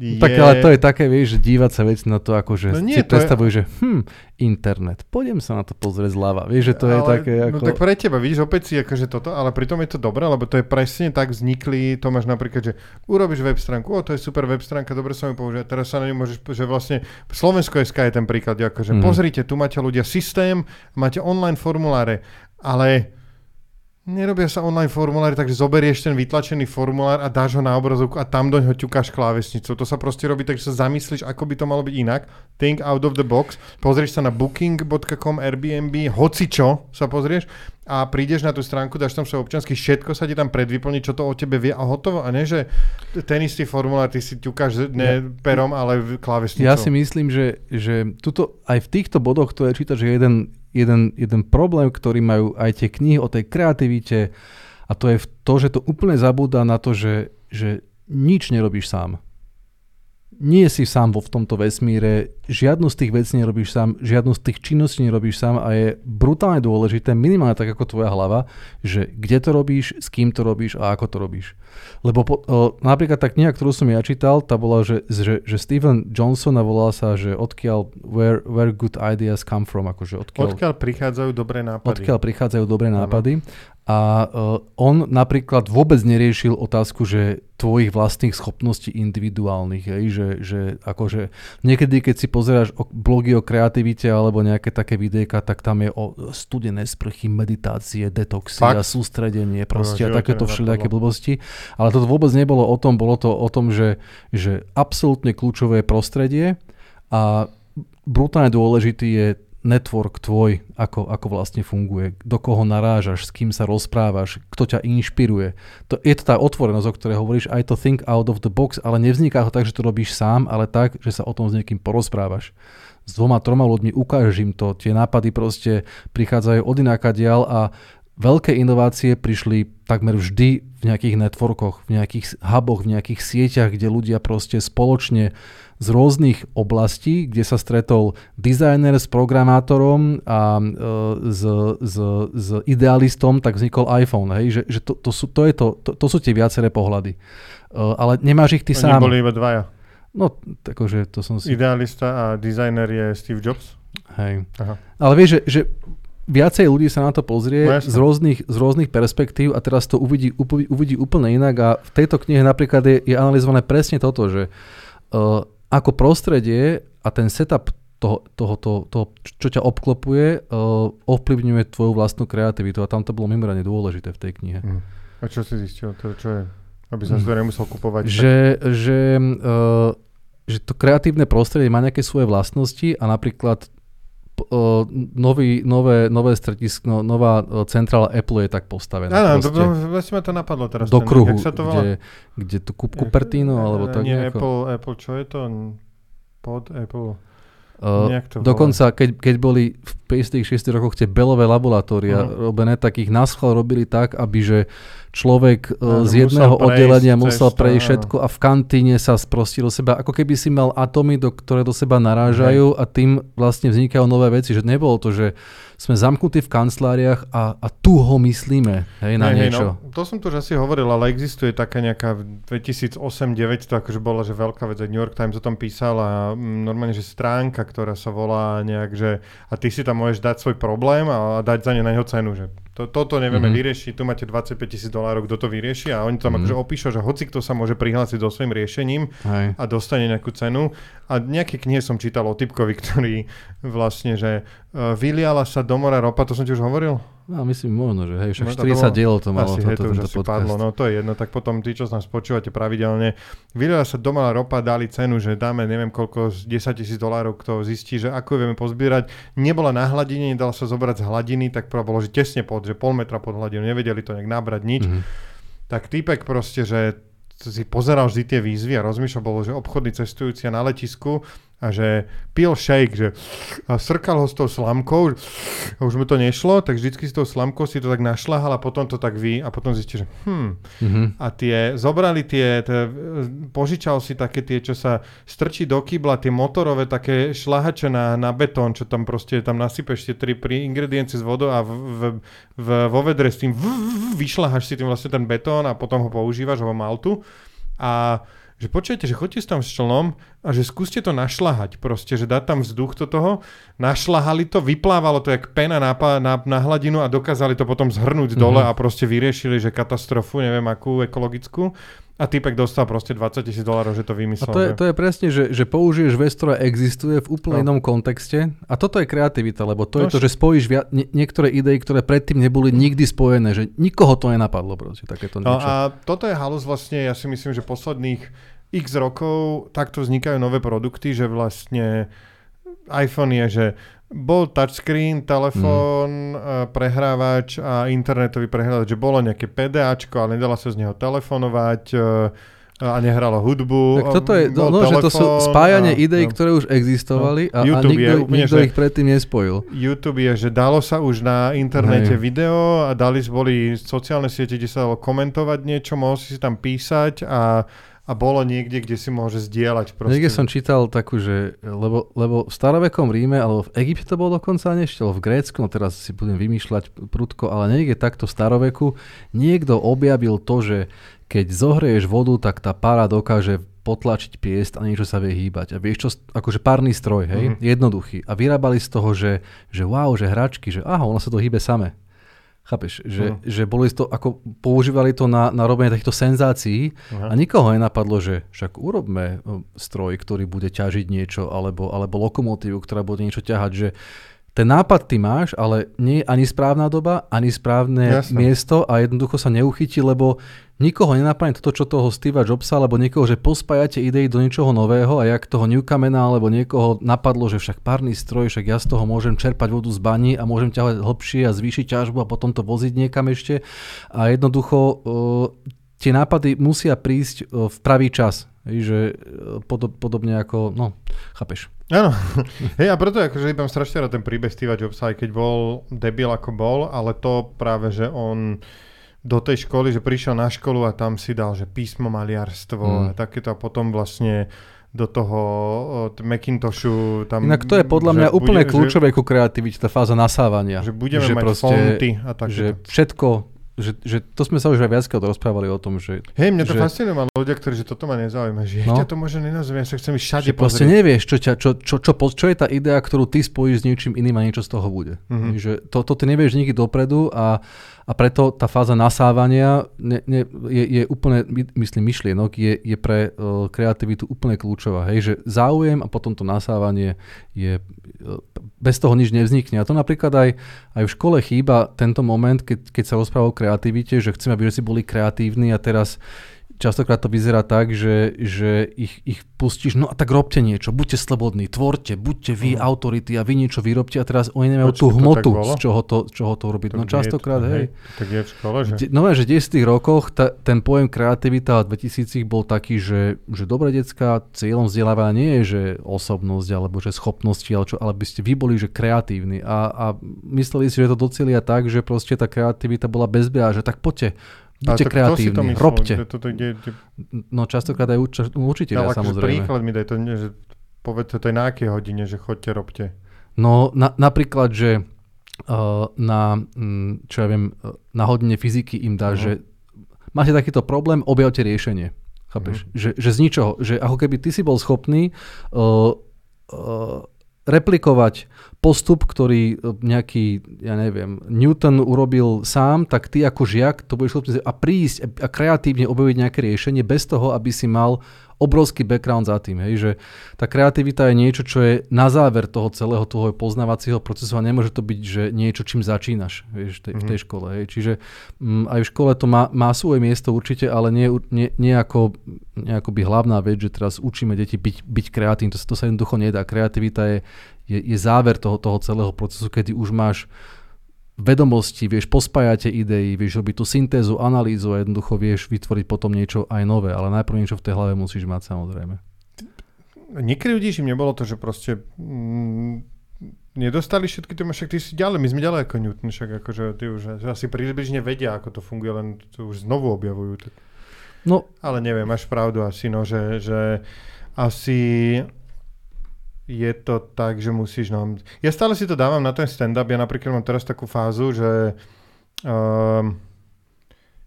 je... Tak ale to je také, vieš, že dívať sa veci na to, ako že No no nie, si to je- predstavujú, že hm, internet, pôjdem sa na to pozrieť zľava. Vieš, že to je ale, také ako... No tak pre teba, vidíš, opäť si akože toto, ale pritom je to dobré, lebo to je presne tak vznikli, to máš napríklad, že urobíš web stránku, o, to je super web stránka, dobre sa mi používa, teraz sa na ňu môžeš, že vlastne Slovensko SK je ten príklad, akože Mhm. pozrite, tu máte ľudia systém, máte online formuláre, ale nerobia sa online formuláre, takže zoberieš ten vytlačený formulár a dáš ho na obrazovku a tam doň ho ťukáš klávesnicou. To sa proste robí, takže sa zamyslíš, ako by to malo byť inak. Think out of the box. Pozrieš sa na booking.com, Airbnb, hoci čo sa pozrieš a prídeš na tú stránku, dáš tam svoj občanský, všetko sa ti tam predvyplní, čo to o tebe vie a hotovo. A ne, že ten istý formulár ty si ťukáš ne perom, ale klávesnicou. Ja si myslím, že, že tuto, aj v týchto bodoch, ktoré čítaš, je jeden, jeden, jeden problém, ktorý majú aj tie knihy o tej kreativite a to je to, že to úplne zabúda na to, že, že nič nerobíš sám. Nie si sám vo v tomto vesmíre, žiadnu z tých vecí nerobíš sám, žiadnu z tých činností nerobíš sám a je brutálne dôležité, minimálne tak ako tvoja hlava, že kde to robíš, s kým to robíš a ako to robíš. Lebo po, o, napríklad tá kniha, ktorú som ja čítal, tá bola, že, že, že Steven Johnson a volala sa, že odkiaľ, where, where good ideas come from, akože odkiaľ, Odkiaľ prichádzajú dobré nápady. odkiaľ prichádzajú dobré nápady. A uh, on napríklad vôbec neriešil otázku, že tvojich vlastných schopností individuálnych, hej, že, že akože niekedy, keď si pozeráš o blogy o kreativite alebo nejaké také videjka, tak tam je o studené sprchy, meditácie, detoxy Fakt? a sústredenie proste a živote takéto všelijaké blbosti. Ale to vôbec nebolo o tom, bolo to o tom, že, že absolútne kľúčové prostredie a brutálne dôležitý je network tvoj, ako, ako vlastne funguje, do koho narážaš, s kým sa rozprávaš, kto ťa inšpiruje. To, je to tá otvorenosť, o ktorej hovoríš, aj to think out of the box, ale nevzniká to tak, že to robíš sám, ale tak, že sa o tom s niekým porozprávaš. S dvoma, troma ľuďmi ukážeš im to, tie nápady proste prichádzajú od ináka dial a veľké inovácie prišli takmer vždy v nejakých networkoch, v nejakých huboch, v nejakých sieťach, kde ľudia proste spoločne z rôznych oblastí, kde sa stretol dizajner s programátorom a e, s, s, s idealistom, tak vznikol iPhone. Hej? Že, že to, to, sú, to, je to, to, to sú tie viaceré pohľady. E, ale nemáš ich ty Oni sám. boli iba dvaja. No, takže to som si... Idealista a dizajner je Steve Jobs. Hej. Aha. Ale vieš, že, že viacej ľudí sa na to pozrie No z, rôznych, z rôznych perspektív a teraz to uvidí, uvidí, uvidí úplne inak a v tejto knihe napríklad je, je analyzované presne toto, že uh, ako prostredie a ten setup toho, toho, toho, toho čo ťa obklopuje, uh, ovplyvňuje tvoju vlastnú kreativitu a tam to bolo mimoriadne dôležité v tej knihe. Hm. A čo si zistil? To, čo je? Aby som si to nemusel kupovať. Že, že, uh, že to kreatívne prostredie má nejaké svoje vlastnosti a napríklad nový, nové, nové stredisko, no, nová centrála Apple je tak postavená. Áno, proste to, vlastne ma to napadlo teraz. do ten- kruhu, sa to volá? kde, kde to Cup- Cupertino, alebo tak Nie, nejako. Apple, Apple, čo je to? Pod Apple. Uh, dokonca, keď, keď boli v 50 60 rokoch tie belové laboratória Mhm. robené, tak ich náschval robili tak, aby že človek uh, z jedného musel oddelenia musel prejsť všetko a v kantíne sa sprostí do seba, ako keby si mal atómy, do, ktoré do seba narážajú a tým vlastne vznikajú nové veci, že nebolo to, že sme zamknutí v kanceláriách a, a tu ho myslíme hej, na Hej, hej, niečo. no, to som tu už asi hovoril, ale existuje taká nejaká v 2008-2009, to akože bola že veľká vec, New York Times o tom písal a mm, normálne, že stránka, ktorá sa volá nejak, že a ty si tam môžeš dať svoj problém a dať za ne na neho cenu, že to, toto nevieme Mhm. mm-hmm. vyriešiť, tu máte 25 tisíc dolárov, kto to vyrieši a oni tam Mhm. mm-hmm. akože opíšu, že hoci kto sa môže prihlásiť so svojím riešením Hej. a dostane nejakú cenu. A nejaké knihy som čítal o typkovi, ktorý vlastne, že uh, vyliala sa do mora ropa, to som ti už hovoril? No, myslím možno, že hej, však No, to 40 bolo- dielov to malo Asi, hej, toto, to už tento podcast. padlo, no to je jedno, tak potom tí, čo nás počúvate pravidelne, vyliala sa doma ropa, dali cenu, že dáme neviem koľko, z 10 tisíc dolárov, kto zistí, že ako ju vieme pozbierať, nebola na hladine, nedala sa zobrať z hladiny, tak bolo, že tesne pod, že pol metra pod hladinou, nevedeli to nejak nabrať nič, Mhm. tak týpek proste, že si pozeral vždy tie výzvy a rozmýšľal bolo, že obchodný cestujúci na letisku a že pil shake, že a srkal ho s tou slamkou a už mu to nešlo, tak vždycky s tou slamkou si to tak našľahal a potom to tak vy a potom zistil, že hm. Mhm. A tie, zobrali tie, tie, požičal si také tie, čo sa strčí do kýbla, tie motorové také šlahače na, na betón, čo tam proste, tam nasypeš tie tri pri ingrediencie s vodou a v, v, v, vo vedre s tým v, v, vyšľahaš si tým vlastne ten betón a potom ho používaš, ho maltu. A že počujete, že chodte tam s člnom a že skúste to našľahať proste, že dať tam vzduch do toho, našľahali to, vyplávalo to jak pena na, na, na hladinu a dokázali to potom zhrnúť mm-hmm. dole a proste vyriešili, že katastrofu, neviem akú ekologickú. A typek dostal proste 20 tisíc dolárov, že to vymyslel. A to je, to je presne, že, že použiješ vec, ktorá existuje v úplne no. inom kontexte. A toto je kreativita, lebo to no, je to, že spojíš via- nie, niektoré idei, ktoré predtým neboli nikdy spojené, že nikoho to nenapadlo proste, takéto niečo. No a toto je halus vlastne, ja si myslím, že posledných x rokov takto vznikajú nové produkty, že vlastne iPhone je, že bol touchscreen, telefón, mm. prehrávač a internetový prehrávač, že bolo nejaké PDAčko, ale nedala sa z neho telefonovať e, a nehralo hudbu. Tak toto je, no, no, že to sú spájanie a, ideí, no. ktoré už existovali no. a, a nikto, je úplne, nikto ich predtým nespojil. YouTube je, že dalo sa už na internete Hej. video a dali boli sociálne siete, kde sa dalo komentovať niečo, mohol si tam písať a a bolo niekde, kde si môže zdieľať. Proste. Niekde som čítal takú, že lebo, lebo v starovekom Ríme, alebo v Egypte to bolo dokonca ešte, v Grécku, no teraz si budem vymýšľať prudko, ale niekde takto v staroveku niekto objavil to, že keď zohrieš vodu, tak tá para dokáže potlačiť piest a niečo sa vie hýbať. A vieš čo, akože párny stroj, hej, mm-hmm. jednoduchý. A vyrábali z toho, že, že wow, že hračky, že aha, ono sa to hýbe same. Chápeš, že, uh-huh. že boli to, ako používali to na, na robenie takýchto senzácií uh-huh. a nikoho nenapadlo, že však urobme stroj, ktorý bude ťažiť niečo, alebo, alebo lokomotívu, ktorá bude niečo ťahať, že ten nápad ty máš, ale nie je ani správna doba, ani správne Jasne. miesto a jednoducho sa neuchytí, lebo nikoho nenapadne toto, čo toho Steva Jobsa, alebo niekoho, že pospájate idei do niečoho nového a jak toho Newcomena, alebo niekoho napadlo, že však párny stroj, však ja z toho môžem čerpať vodu z bani a môžem ťahovať hlbšie a zvýšiť ťažbu a potom to voziť niekam ešte. A jednoducho uh, tie nápady musia prísť uh, v pravý čas. že uh, podob, podobne ako, no, chápeš. Áno, hej a preto akože mám strašne rád ten príbeh Steva Jobsa, aj keď bol debil ako bol, ale to práve, že on do tej školy, že prišiel na školu a tam si dal, že písmo maliarstvo mm. a takéto a potom vlastne do toho od Macintoshu. Tam, Inak to je podľa mňa úplne bude, kľúčové ku kreativite, tá fáza nasávania. Že budeme že mať proste, fonty a tak. Že všetko že, že to sme sa už aj viackrát rozprávali o tom, že... Hej, mňa to že, fascinuje, mám ľudia, ktorí, že toto ma nezaujíma, že no, ja to možno nenazviem, sa chcem všade že proste nevieš, čo, ťa, čo, čo, čo, čo, je tá idea, ktorú ty spojíš s niečím iným a niečo z toho bude. Mm-hmm. Že to, to ty nevieš nikdy dopredu a, a preto tá fáza nasávania ne, ne, je, je úplne, myslím, myšlienok, je, je pre uh, kreativitu úplne kľúčová. Hej, že záujem a potom to nasávanie je, uh, bez toho nič nevznikne. A to napríklad aj, aj v škole chýba tento moment, keď, keď sa rozpráva o kreativite, že chceme, aby si boli kreatívni a teraz častokrát to vyzerá tak, že, že ich, ich pustíš, no a tak robte niečo, buďte slobodní, tvorte, buďte vy mm. autority a vy niečo vyrobte a teraz oni nemajú tú hmotu, z čoho to, čoho to urobiť. No častokrát, hej. Tak je v škole, že? No že v 10 rokoch ta, ten pojem kreativita v 2000 bol taký, že, že dobre detská, cieľom vzdelávania nie je, že osobnosť alebo že schopnosti, ale, čo, ale by ste vy boli, že kreatívni a, a mysleli si, že to docielia tak, že proste tá kreativita bola bezbeá, že tak poďte, Buďte kreatívni, robte. Že toto ide, kde... No častokrát aj uč- učiteľia, akože samozrejme. príklad mi daj to, že povedzte to je na akej hodine, že chodte, robte. No na, napríklad, že uh, na, mm, čo ja viem, na hodine fyziky im dá, uh-huh. že máte takýto problém, objavte riešenie. Chápeš? Uh-huh. Že, že z ničoho. Že ako keby ty si bol schopný uh, uh, replikovať postup, ktorý e, nejaký, ja neviem, Newton urobil sám, tak ty ako žiak to budeš schopný a prísť a kreatívne objaviť nejaké riešenie bez toho, aby si mal obrovský background za tým, hej, že tá kreativita je niečo, čo je na záver toho celého toho poznávacieho procesu a nemôže to byť, že niečo, čím začínaš vieš, tej, mm-hmm. v tej mhm. škole. Hej. Čiže m, mm, aj v škole to má, má svoje miesto určite, ale nie, nie, nie ako, nie ako by hlavná vec, že teraz učíme deti byť, byť kreatívne, to, to sa jednoducho nedá. Kreativita je, je, je záver toho, toho celého procesu, kedy už máš vedomosti, vieš pospájať idei, vieš robiť tú syntézu, analýzu a jednoducho vieš vytvoriť potom niečo aj nové, ale najprv niečo v tej hlave musíš mať samozrejme. Niekedy ľudí im nebolo to, že proste mm, nedostali všetky tie, však ty si ďalej, my sme ďalej ako Newton, však akože ty už asi približne vedia, ako to funguje, len to už znovu objavujú. No. Ale neviem, máš pravdu asi, no, že, že asi je to tak, že musíš, no... Ja stále si to dávam na ten stand-up, ja napríklad mám teraz takú fázu, že... Um,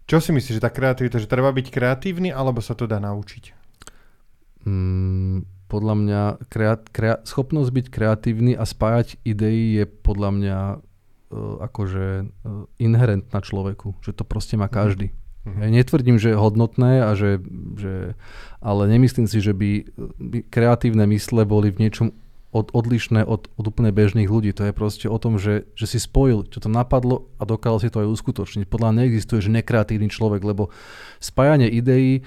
čo si myslíš, že tá kreativita, že treba byť kreatívny, alebo sa to dá naučiť? Mm, podľa mňa kreat, krea, schopnosť byť kreatívny a spájať idei je podľa mňa uh, akože uh, inherentná človeku, že to proste má každý. Mm-hmm. Ja netvrdím, že je hodnotné, a že, že, ale nemyslím si, že by, by kreatívne mysle boli v niečom od, odlišné od, od úplne bežných ľudí. To je proste o tom, že, že si spojil, čo to napadlo a dokázal si to aj uskutočniť. Podľa mňa neexistuje, že nekreatívny človek, lebo spájanie ideí,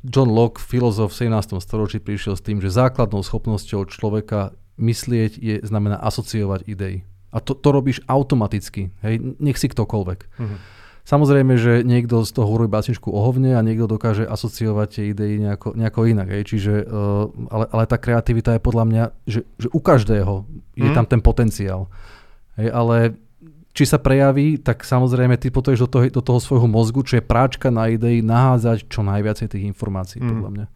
John Locke, filozof v 17. storočí, prišiel s tým, že základnou schopnosťou človeka myslieť je, znamená asociovať idei. A to, to robíš automaticky, hej, nech si ktokoľvek. Mm-hmm. Samozrejme, že niekto z toho urobí básničku o hovne a niekto dokáže asociovať tie idei nejako, nejako inak. Hej. Čiže, uh, ale, ale tá kreativita je podľa mňa, že, že u každého je mm. tam ten potenciál. Hej, ale či sa prejaví, tak samozrejme ty potrebuješ do toho, do toho svojho mozgu, čo je práčka na idei, nahádzať čo najviacej tých informácií, mm. podľa mňa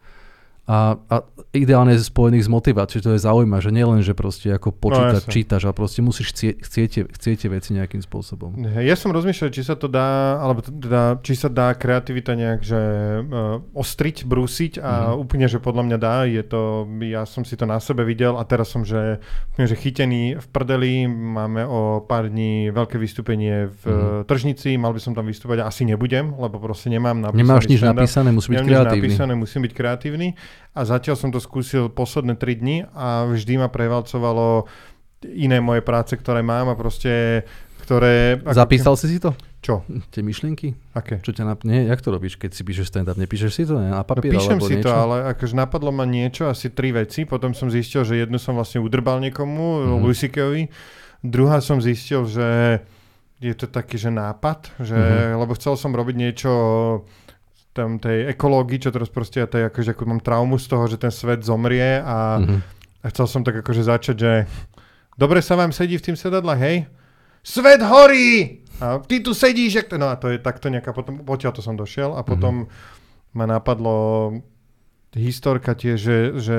a, a ideálne je spojených s motiváciou, to je zaujímavé, že nielen, že proste ako počítať, no, čítaš, ale proste musíš chcieť, chcieť, chcieť veci nejakým spôsobom. Ja som rozmýšľal, či sa to dá, alebo teda, či sa dá kreativita nejak, že uh, ostriť, brúsiť a mm. úplne, že podľa mňa dá, je to, ja som si to na sebe videl a teraz som, že, že chytený v prdeli, máme o pár dní veľké vystúpenie v mm. tržnici, mal by som tam vystúpať, asi nebudem, lebo proste nemám napísané. Nemáš nič napísané, musím byť kreatívny. napísané, musím byť kreatívny a zatiaľ som to skúsil posledné 3 dni a vždy ma prevalcovalo iné moje práce, ktoré mám a proste ktoré... Zapísal si si to? Čo? Tie myšlienky? Aké? Čo ťa nap... Nie, jak to robíš, keď si píšeš stand-up? Nepíšeš si to ne? na papier no, píšem alebo si niečo? to, ale akože napadlo ma niečo, asi tri veci. Potom som zistil, že jednu som vlastne udrbal niekomu, mm-hmm. Lusikeovi. Druhá som zistil, že je to taký, že nápad, že, mm-hmm. lebo chcel som robiť niečo tam tej ekológii, čo teraz proste ja tej, akože ako mám traumu z toho, že ten svet zomrie a, mm-hmm. a chcel som tak akože začať, že dobre sa vám sedí v tým sedadlách, hej? Svet horí! A ty tu sedíš, jak. No a to je takto nejaká, potom, potiaľ to som došiel a potom mm-hmm. ma napadlo historka tiež, že, že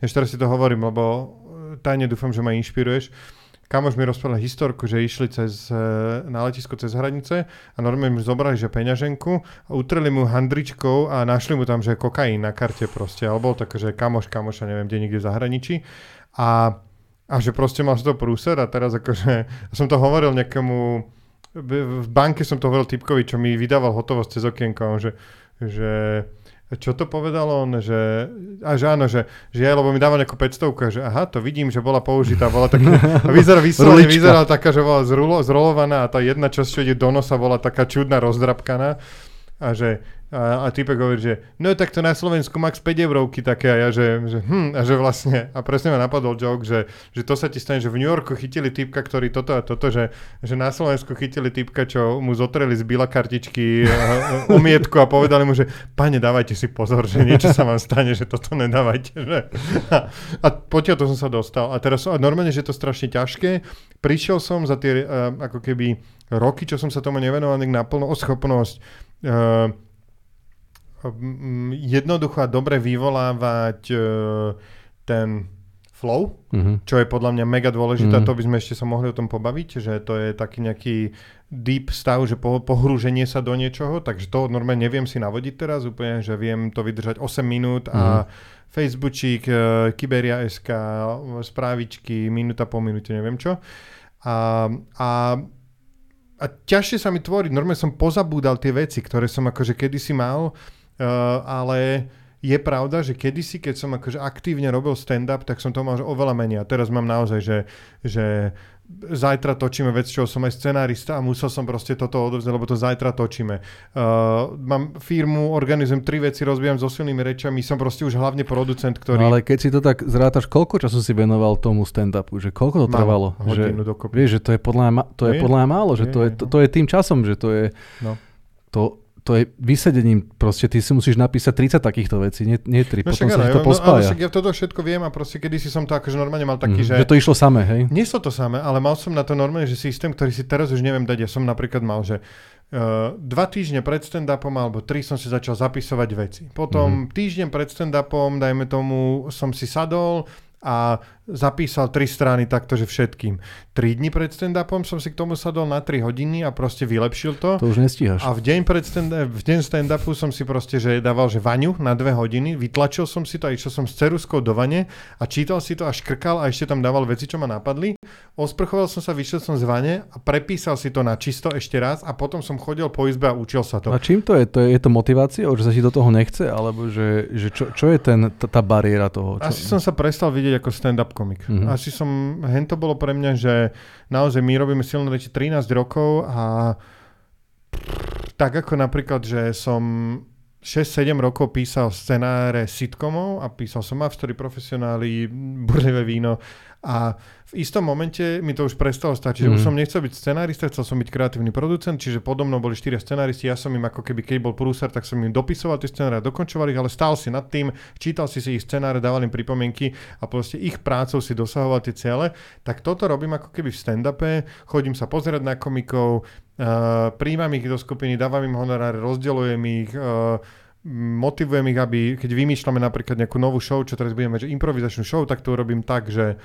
ešte teraz si to hovorím, lebo tajne dúfam, že ma inšpiruješ kamoš mi rozprával historku, že išli cez, e, na letisko cez hranice a normálne mu zobrali, že peňaženku a utreli mu handričkou a našli mu tam, že kokain na karte proste, alebo také, že kamoš, kamoša, neviem, kde nikde v zahraničí. A, a že proste mal toho prúser a teraz akože, som to hovoril nejakému, v banke som to hovoril typkovi, čo mi vydával hotovosť cez okienko, že, že čo to povedal on, že, a že áno, že, že ja, lebo mi dával nejakú 500 že aha, to vidím, že bola použitá, bola taká, a vyzerala, vyslovene vyzerala taká, že bola zrulo, zrolovaná a tá jedna časť, čo ide do nosa, bola taká čudná, rozdrapkaná. A že a, a typek hovorí, že no tak to na Slovensku max 5 eurovky také a ja, že, že hm, a že vlastne, a presne ma napadol joke, že, že to sa ti stane, že v New Yorku chytili typka, ktorý toto a toto, že, že na Slovensku chytili typka, čo mu zotreli z bila kartičky umietku a povedali mu, že pane, dávajte si pozor, že niečo sa vám stane, že toto nedávajte. Že? A, a potiaľ to som sa dostal. A teraz a normálne, že je to strašne ťažké. Prišiel som za tie uh, ako keby roky, čo som sa tomu nevenoval, naplno o schopnosť uh, jednoducho a dobre vyvolávať uh, ten flow, mm-hmm. čo je podľa mňa mega dôležité, mm-hmm. to by sme ešte sa mohli o tom pobaviť, že to je taký nejaký deep stav, že po, pohrúženie sa do niečoho, takže to normálne neviem si navodiť teraz úplne, že viem to vydržať 8 minút a mm-hmm. Facebookík, uh, Kyberia SK, správičky, minúta po minúte, neviem čo. A, a a ťažšie sa mi tvoriť. Normálne som pozabúdal tie veci, ktoré som akože kedysi mal ale je pravda, že kedysi, keď som akože aktívne robil stand-up, tak som to mal oveľa menej. A teraz mám naozaj, že, že zajtra točíme vec, čo som aj scenárista a musel som proste toto odovzdať, lebo to zajtra točíme. Uh, mám firmu, organizujem tri veci, rozvíjam so silnými rečami, som proste už hlavne producent, ktorý... No ale keď si to tak zrátaš, koľko času si venoval tomu stand-upu? Že koľko to trvalo? Hodinu že, Vieš, že to je podľa mňa, to je, je podľa mňa málo, že je, to, je, to, to je tým časom, že to je... No. To, to je vysedením, proste ty si musíš napísať 30 takýchto vecí, nie, nie 3, no potom sa to pospája. No, ale ja toto všetko viem a proste kedy si som to akože normálne mal taký, mm, že... Že to išlo samé, hej? Nešlo to samé, ale mal som na to normálne, že systém, ktorý si teraz už neviem dať. Ja som napríklad mal, že uh, dva týždne pred stand-upom alebo tri som si začal zapisovať veci. Potom mm. týždeň pred stand-upom, dajme tomu, som si sadol a zapísal tri strany takto, že všetkým. Tri dni pred stand-upom som si k tomu sadol na 3 hodiny a proste vylepšil to. To už nestíhaš. A v deň, pred stand v deň stand-upu som si proste, že dával, že vaňu na dve hodiny, vytlačil som si to a išiel som s ceruskou do vane a čítal si to a škrkal a ešte tam dával veci, čo ma napadli. Osprchoval som sa, vyšiel som z vane a prepísal si to na čisto ešte raz a potom som chodil po izbe a učil sa to. A čím to je? to je? Je to motivácia, že sa ti do toho nechce? Alebo že, že čo, čo je ten, tá, tá bariéra toho? Čo? Asi som sa prestal vidieť ako stand-up komik. Mm-hmm. Asi som, hen to bolo pre mňa, že naozaj my robíme silné reči 13 rokov a tak ako napríklad, že som 6-7 rokov písal scenáre sitcomov a písal som Story profesionáli, burlivé víno a v istom momente mi to už prestalo stačiť, mm. už mhm. som nechcel byť scenárista, chcel som byť kreatívny producent, čiže podo mnou boli štyria scenáristi, ja som im ako keby, keď bol prúser, tak som im dopisoval tie scenáre dokončoval ich, ale stál si nad tým, čítal si si ich scenáre, dával im pripomienky a proste ich prácou si dosahoval tie ciele, tak toto robím ako keby v stand-upe, chodím sa pozerať na komikov, uh, príjmam ich do skupiny, dávam im honoráre, rozdeľujem ich, uh, motivujem ich, aby keď vymýšľame napríklad nejakú novú show, čo teraz budeme, že improvizačnú show, tak to urobím tak, že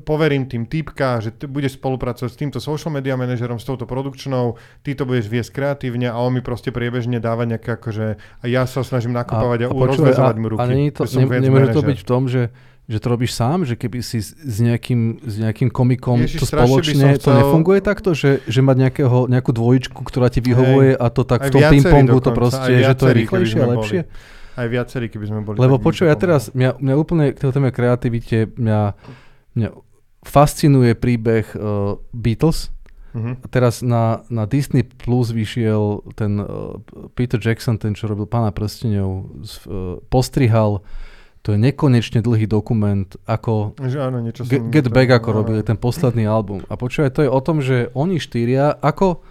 poverím tým typka, že t- budeš spolupracovať s týmto social media manažerom, s touto produkčnou, ty to budeš viesť kreatívne a on mi proste priebežne dáva nejaké akože, a ja sa snažím nakúpavať a, a, a rozvezovať mu ruky. A nie to, ne, nemôže to byť v tom, že že to robíš sám, že keby si s nejakým, s nejakým komikom Ježiš, to spoločne, chcel... to nefunguje takto, že, že mať nejakého, nejakú dvojičku, ktorá ti vyhovuje Hej, a to tak v tom ping-pongu to proste, že to je rýchlejšie a lepšie? Boli. Aj viacerí, keby sme boli. Lebo počuj, ja teraz, mňa, mňa úplne k téme kreativite, mňa, mňa fascinuje príbeh uh, Beatles. Uh-huh. Teraz na, na Disney Plus vyšiel ten uh, Peter Jackson, ten čo robil Pána prstenov, uh, postrihal to je nekonečne dlhý dokument, ako že áno, niečo Get, Get Back, ako áno. robili ten posledný album. A počúvaj, to je o tom, že oni štyria, ako,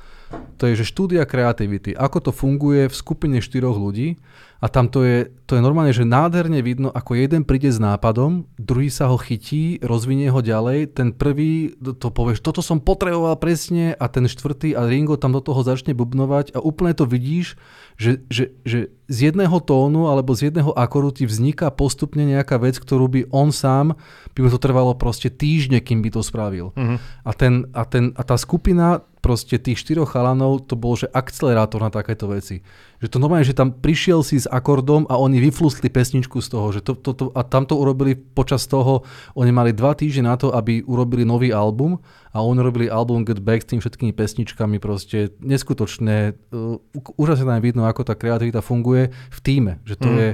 to je že štúdia kreativity, ako to funguje v skupine štyroch ľudí a tam to je, to je normálne, že nádherne vidno, ako jeden príde s nápadom, druhý sa ho chytí, rozvinie ho ďalej, ten prvý to povieš, toto som potreboval presne a ten štvrtý a Ringo tam do toho začne bubnovať a úplne to vidíš, že, že, že z jedného tónu alebo z jedného akoru ti vzniká postupne nejaká vec, ktorú by on sám, by mu to trvalo proste týždne, kým by to spravil. Uh-huh. A, ten, a, ten, a tá skupina proste tých štyroch chalanov, to bol že akcelerátor na takéto veci. Že to normálne, že tam prišiel si s akordom a oni vyflusli pesničku z toho. Že to, to, to, a tam to urobili počas toho, oni mali dva týždne na to, aby urobili nový album a oni robili album Get Back s tým všetkými pesničkami proste neskutočné. Uh, úžasne tam vidno, ako tá kreativita funguje v týme. Že to mm. je,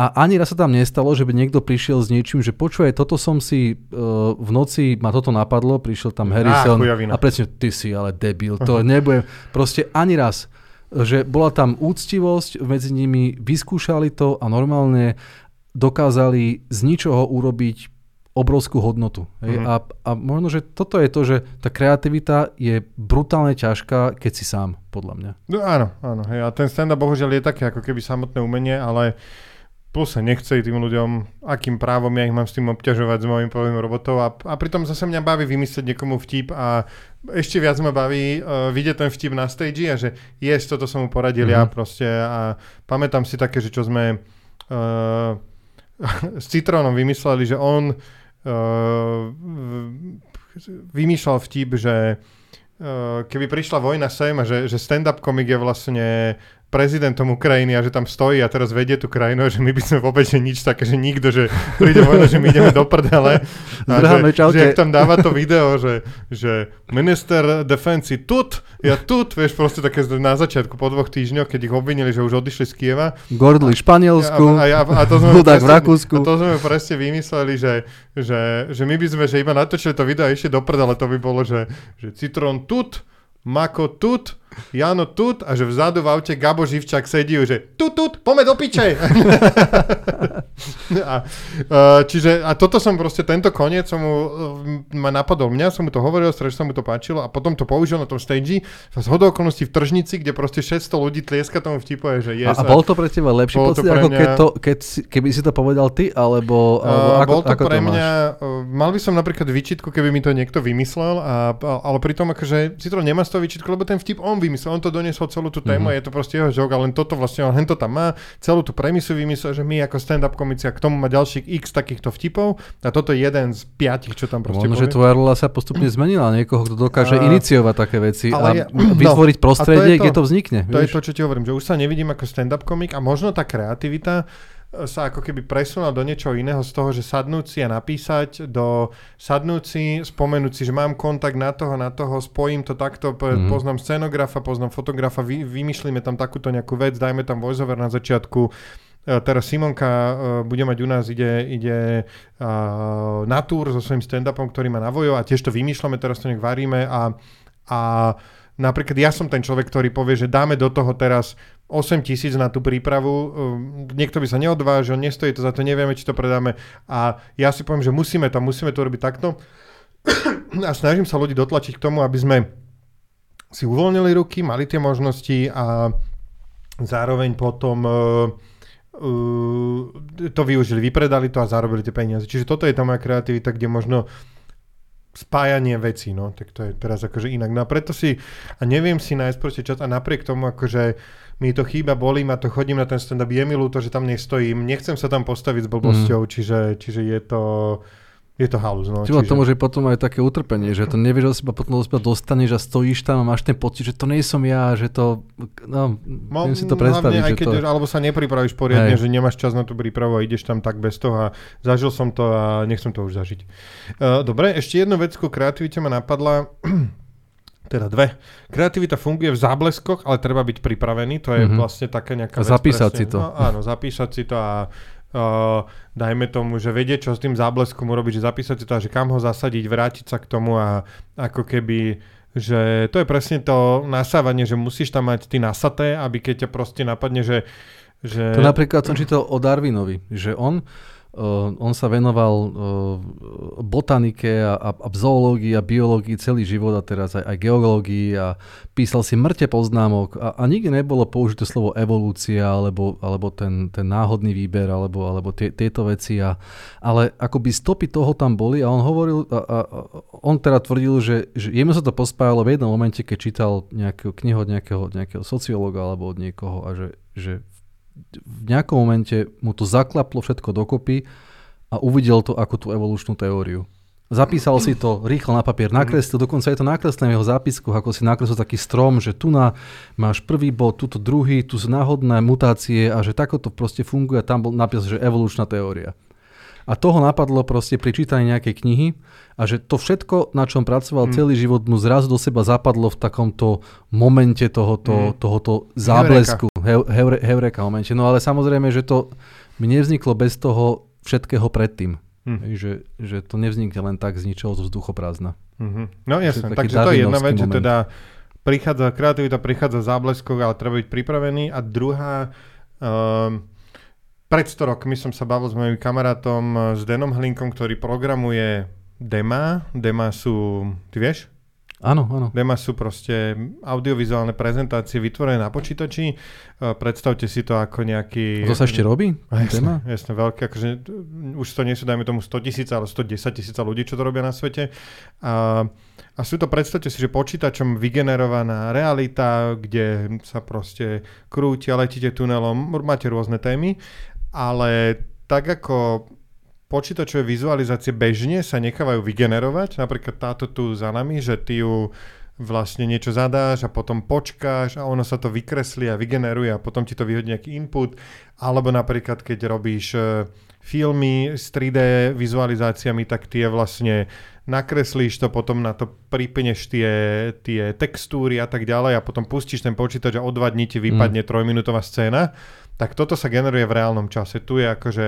a ani raz sa tam nestalo, že by niekto prišiel s niečím, že počuje, toto som si uh, v noci, ma toto napadlo, prišiel tam Harrison ah, a presne, ty si ale debil, to nebudem, proste ani raz že bola tam úctivosť medzi nimi, vyskúšali to a normálne dokázali z ničoho urobiť obrovskú hodnotu. Mm. A, a možno, že toto je to, že tá kreativita je brutálne ťažká, keď si sám, podľa mňa. No áno, áno. Hej. A ten stand-up bohužiaľ je také ako keby samotné umenie, ale uh, plus sa nechce tým ľuďom, akým právom ja ich mám s tým obťažovať s mojim povým robotov a, a pritom zase mňa baví vymyslieť niekomu vtip a ešte viac ma baví uh, vidieť ten vtip na stage a že yes, toto som mu poradil mm-hmm. ja mhm. proste a pamätám si také, že čo sme uh, s Citrónom vymysleli, že on uh, vymýšľal vtip, že uh, keby prišla vojna sem a že, že stand-up komik je vlastne prezidentom Ukrajiny a že tam stojí a teraz vedie tú krajinu, že my by sme vôbec že nič také, že nikto, že príde vojna, že my ideme do prdele. A že, že ak tam dáva to video, že, že minister defensi tut, ja tut, vieš, proste také na začiatku po dvoch týždňoch, keď ich obvinili, že už odišli z Kieva. Gordli v Španielsku, a, a, a, a to sme presne, v Rakúsku. A to sme presne vymysleli, že, že, že my by sme, že iba natočili to video a ešte do prdele, to by bolo, že, že Citron tut, Mako tut, Jano tut a že vzadu v aute Gabo Živčák sedí že tut tut, poďme do piče. a, uh, čiže a toto som proste, tento koniec som mu, uh, ma napadol mňa, som mu to hovoril, strašne sa mu to páčilo a potom to použil na tom stage z hodou okolností v tržnici, kde proste 600 ľudí tlieska tomu vtipu že yes, a, a bol to pre teba lepší pocit, ako mňa, keď to, keď si, keby si to povedal ty, alebo, alebo uh, ako, bol to ako pre to mňa, mal by som napríklad výčitku, keby mi to niekto vymyslel, a, a, ale pritom akože si to nemá z toho výčitku, lebo ten vtip on vymyslel, on to doniesol celú tú tému, mm-hmm. je to proste jeho joke, ale len toto vlastne, len to tam má, celú tú premisu vymyslel, že my ako stand-up komici a k tomu má ďalších x takýchto vtipov a toto je jeden z piatich, čo tam proste Možno, že tvoja rola sa postupne zmenila, niekoho, kto dokáže a... iniciovať také veci a ja, vytvoriť no, prostredie, to, kde to vznikne. To vieš? je to, čo ti hovorím, že už sa nevidím ako stand-up komik a možno tá kreativita sa ako keby presunul do niečoho iného z toho, že sadnúť si a napísať do sadnúť si, spomenúť si, že mám kontakt na toho, na toho, spojím to takto, mm-hmm. poznám scenografa, poznám fotografa, vy, vymyslíme tam takúto nejakú vec, dajme tam voiceover na začiatku, e, teraz Simonka uh, bude mať u nás, ide, ide uh, na túr so svojím stand-upom, ktorý má na vojo a tiež to vymýšľame, teraz to nejak varíme a, a napríklad ja som ten človek, ktorý povie, že dáme do toho teraz 8 tisíc na tú prípravu, um, niekto by sa neodvážil, nestojí to za to, nevieme, či to predáme. A ja si poviem, že musíme tam, musíme to robiť takto. A snažím sa ľudí dotlačiť k tomu, aby sme si uvoľnili ruky, mali tie možnosti a zároveň potom uh, uh, to využili, vypredali to a zarobili tie peniaze. Čiže toto je tá moja kreativita, kde možno spájanie vecí, no, tak to je teraz akože inak. No a preto si, a neviem si nájsť proste čas a napriek tomu akože mi to chýba, bolí ma to, chodím na ten stand-up, je mi ľúto, že tam nestojím, nechcem sa tam postaviť s blbosťou, mm. čiže, čiže je to... Je to halus, no. Čiže... to môže potom aj také utrpenie, že to nevieš, že seba potom do seba dostaneš a stojíš tam a máš ten pocit, že to nie som ja, že to, no, no si to predstaviť. Aj keď, to... Alebo sa nepripravíš poriadne, Hej. že nemáš čas na tú prípravu a ideš tam tak bez toho a zažil som to a nechcem to už zažiť. Uh, dobre, ešte jednu vec ku kreativite ma napadla. teda dve. Kreativita funguje v zábleskoch, ale treba byť pripravený, to je mm-hmm. vlastne také nejaká vec. Zapísať presne, si to. No, áno, zapísať si to a uh, dajme tomu, že vedieť, čo s tým zábleskom urobiť, že zapísať si to a že kam ho zasadiť, vrátiť sa k tomu a ako keby že to je presne to nasávanie, že musíš tam mať ty nasaté, aby keď ťa proste napadne, že... že... To napríklad som čítal o Darwinovi, že on Uh, on sa venoval uh, botanike a, a, a zoológii a biológii celý život a teraz aj, aj geológii a písal si mŕte poznámok a, a nikdy nebolo použité slovo evolúcia alebo, alebo ten, ten náhodný výber alebo, alebo tie, tieto veci. A, ale akoby stopy toho tam boli a on hovoril, a, a, on teda tvrdil, že, že jemu sa to pospájalo v jednom momente, keď čítal nejakú knihu od nejakého, nejakého sociológa alebo od niekoho a že, že v nejakom momente mu to zaklaplo všetko dokopy a uvidel to ako tú evolučnú teóriu. Zapísal si to rýchlo na papier, nakreslil, dokonca je to nakreslené v jeho zápisku, ako si nakreslil taký strom, že tu na, máš prvý bod, tuto druhý, tu sú náhodné mutácie a že takto to proste funguje tam bol napis, že evolučná teória. A toho napadlo proste pri čítaní nejakej knihy a že to všetko, na čom pracoval mm. celý život, mu zrazu do seba zapadlo v takomto momente tohoto, mm. tohoto záblesku. Heureka. heureka momente. No ale samozrejme, že to mi nevzniklo bez toho všetkého predtým. Mm. Že, že to nevznikne len tak z ničoho zo vzduchoprázdna. Mm-hmm. No jasne, takže to je jedna vec, že teda prichádza, kreativita prichádza zábleskov, ale treba byť pripravený. A druhá, um, pred 100 rokmi som sa bavil s mojim kamarátom, s Denom Hlinkom, ktorý programuje Dema. Dema sú, ty vieš? Áno, áno. Dema sú proste audiovizuálne prezentácie vytvorené na počítači. Predstavte si to ako nejaký... To sa ešte robí? Jasne, jasne veľké. Akože, už to nie sú, dajme tomu, 100 tisíc, ale 110 tisíc ľudí, čo to robia na svete. A, a sú to, predstavte si, že počítačom vygenerovaná realita, kde sa proste krúti a letíte tunelom. Máte rôzne témy, ale tak ako počítačové vizualizácie bežne sa nechávajú vygenerovať, napríklad táto tu za nami, že ty ju vlastne niečo zadáš a potom počkáš a ono sa to vykreslí a vygeneruje a potom ti to vyhodí nejaký input. Alebo napríklad, keď robíš e, filmy s 3D vizualizáciami, tak tie vlastne nakreslíš to, potom na to pripneš tie, tie textúry a tak ďalej a potom pustíš ten počítač a o dva dní ti vypadne mm. trojminútová scéna. Tak toto sa generuje v reálnom čase. Tu je akože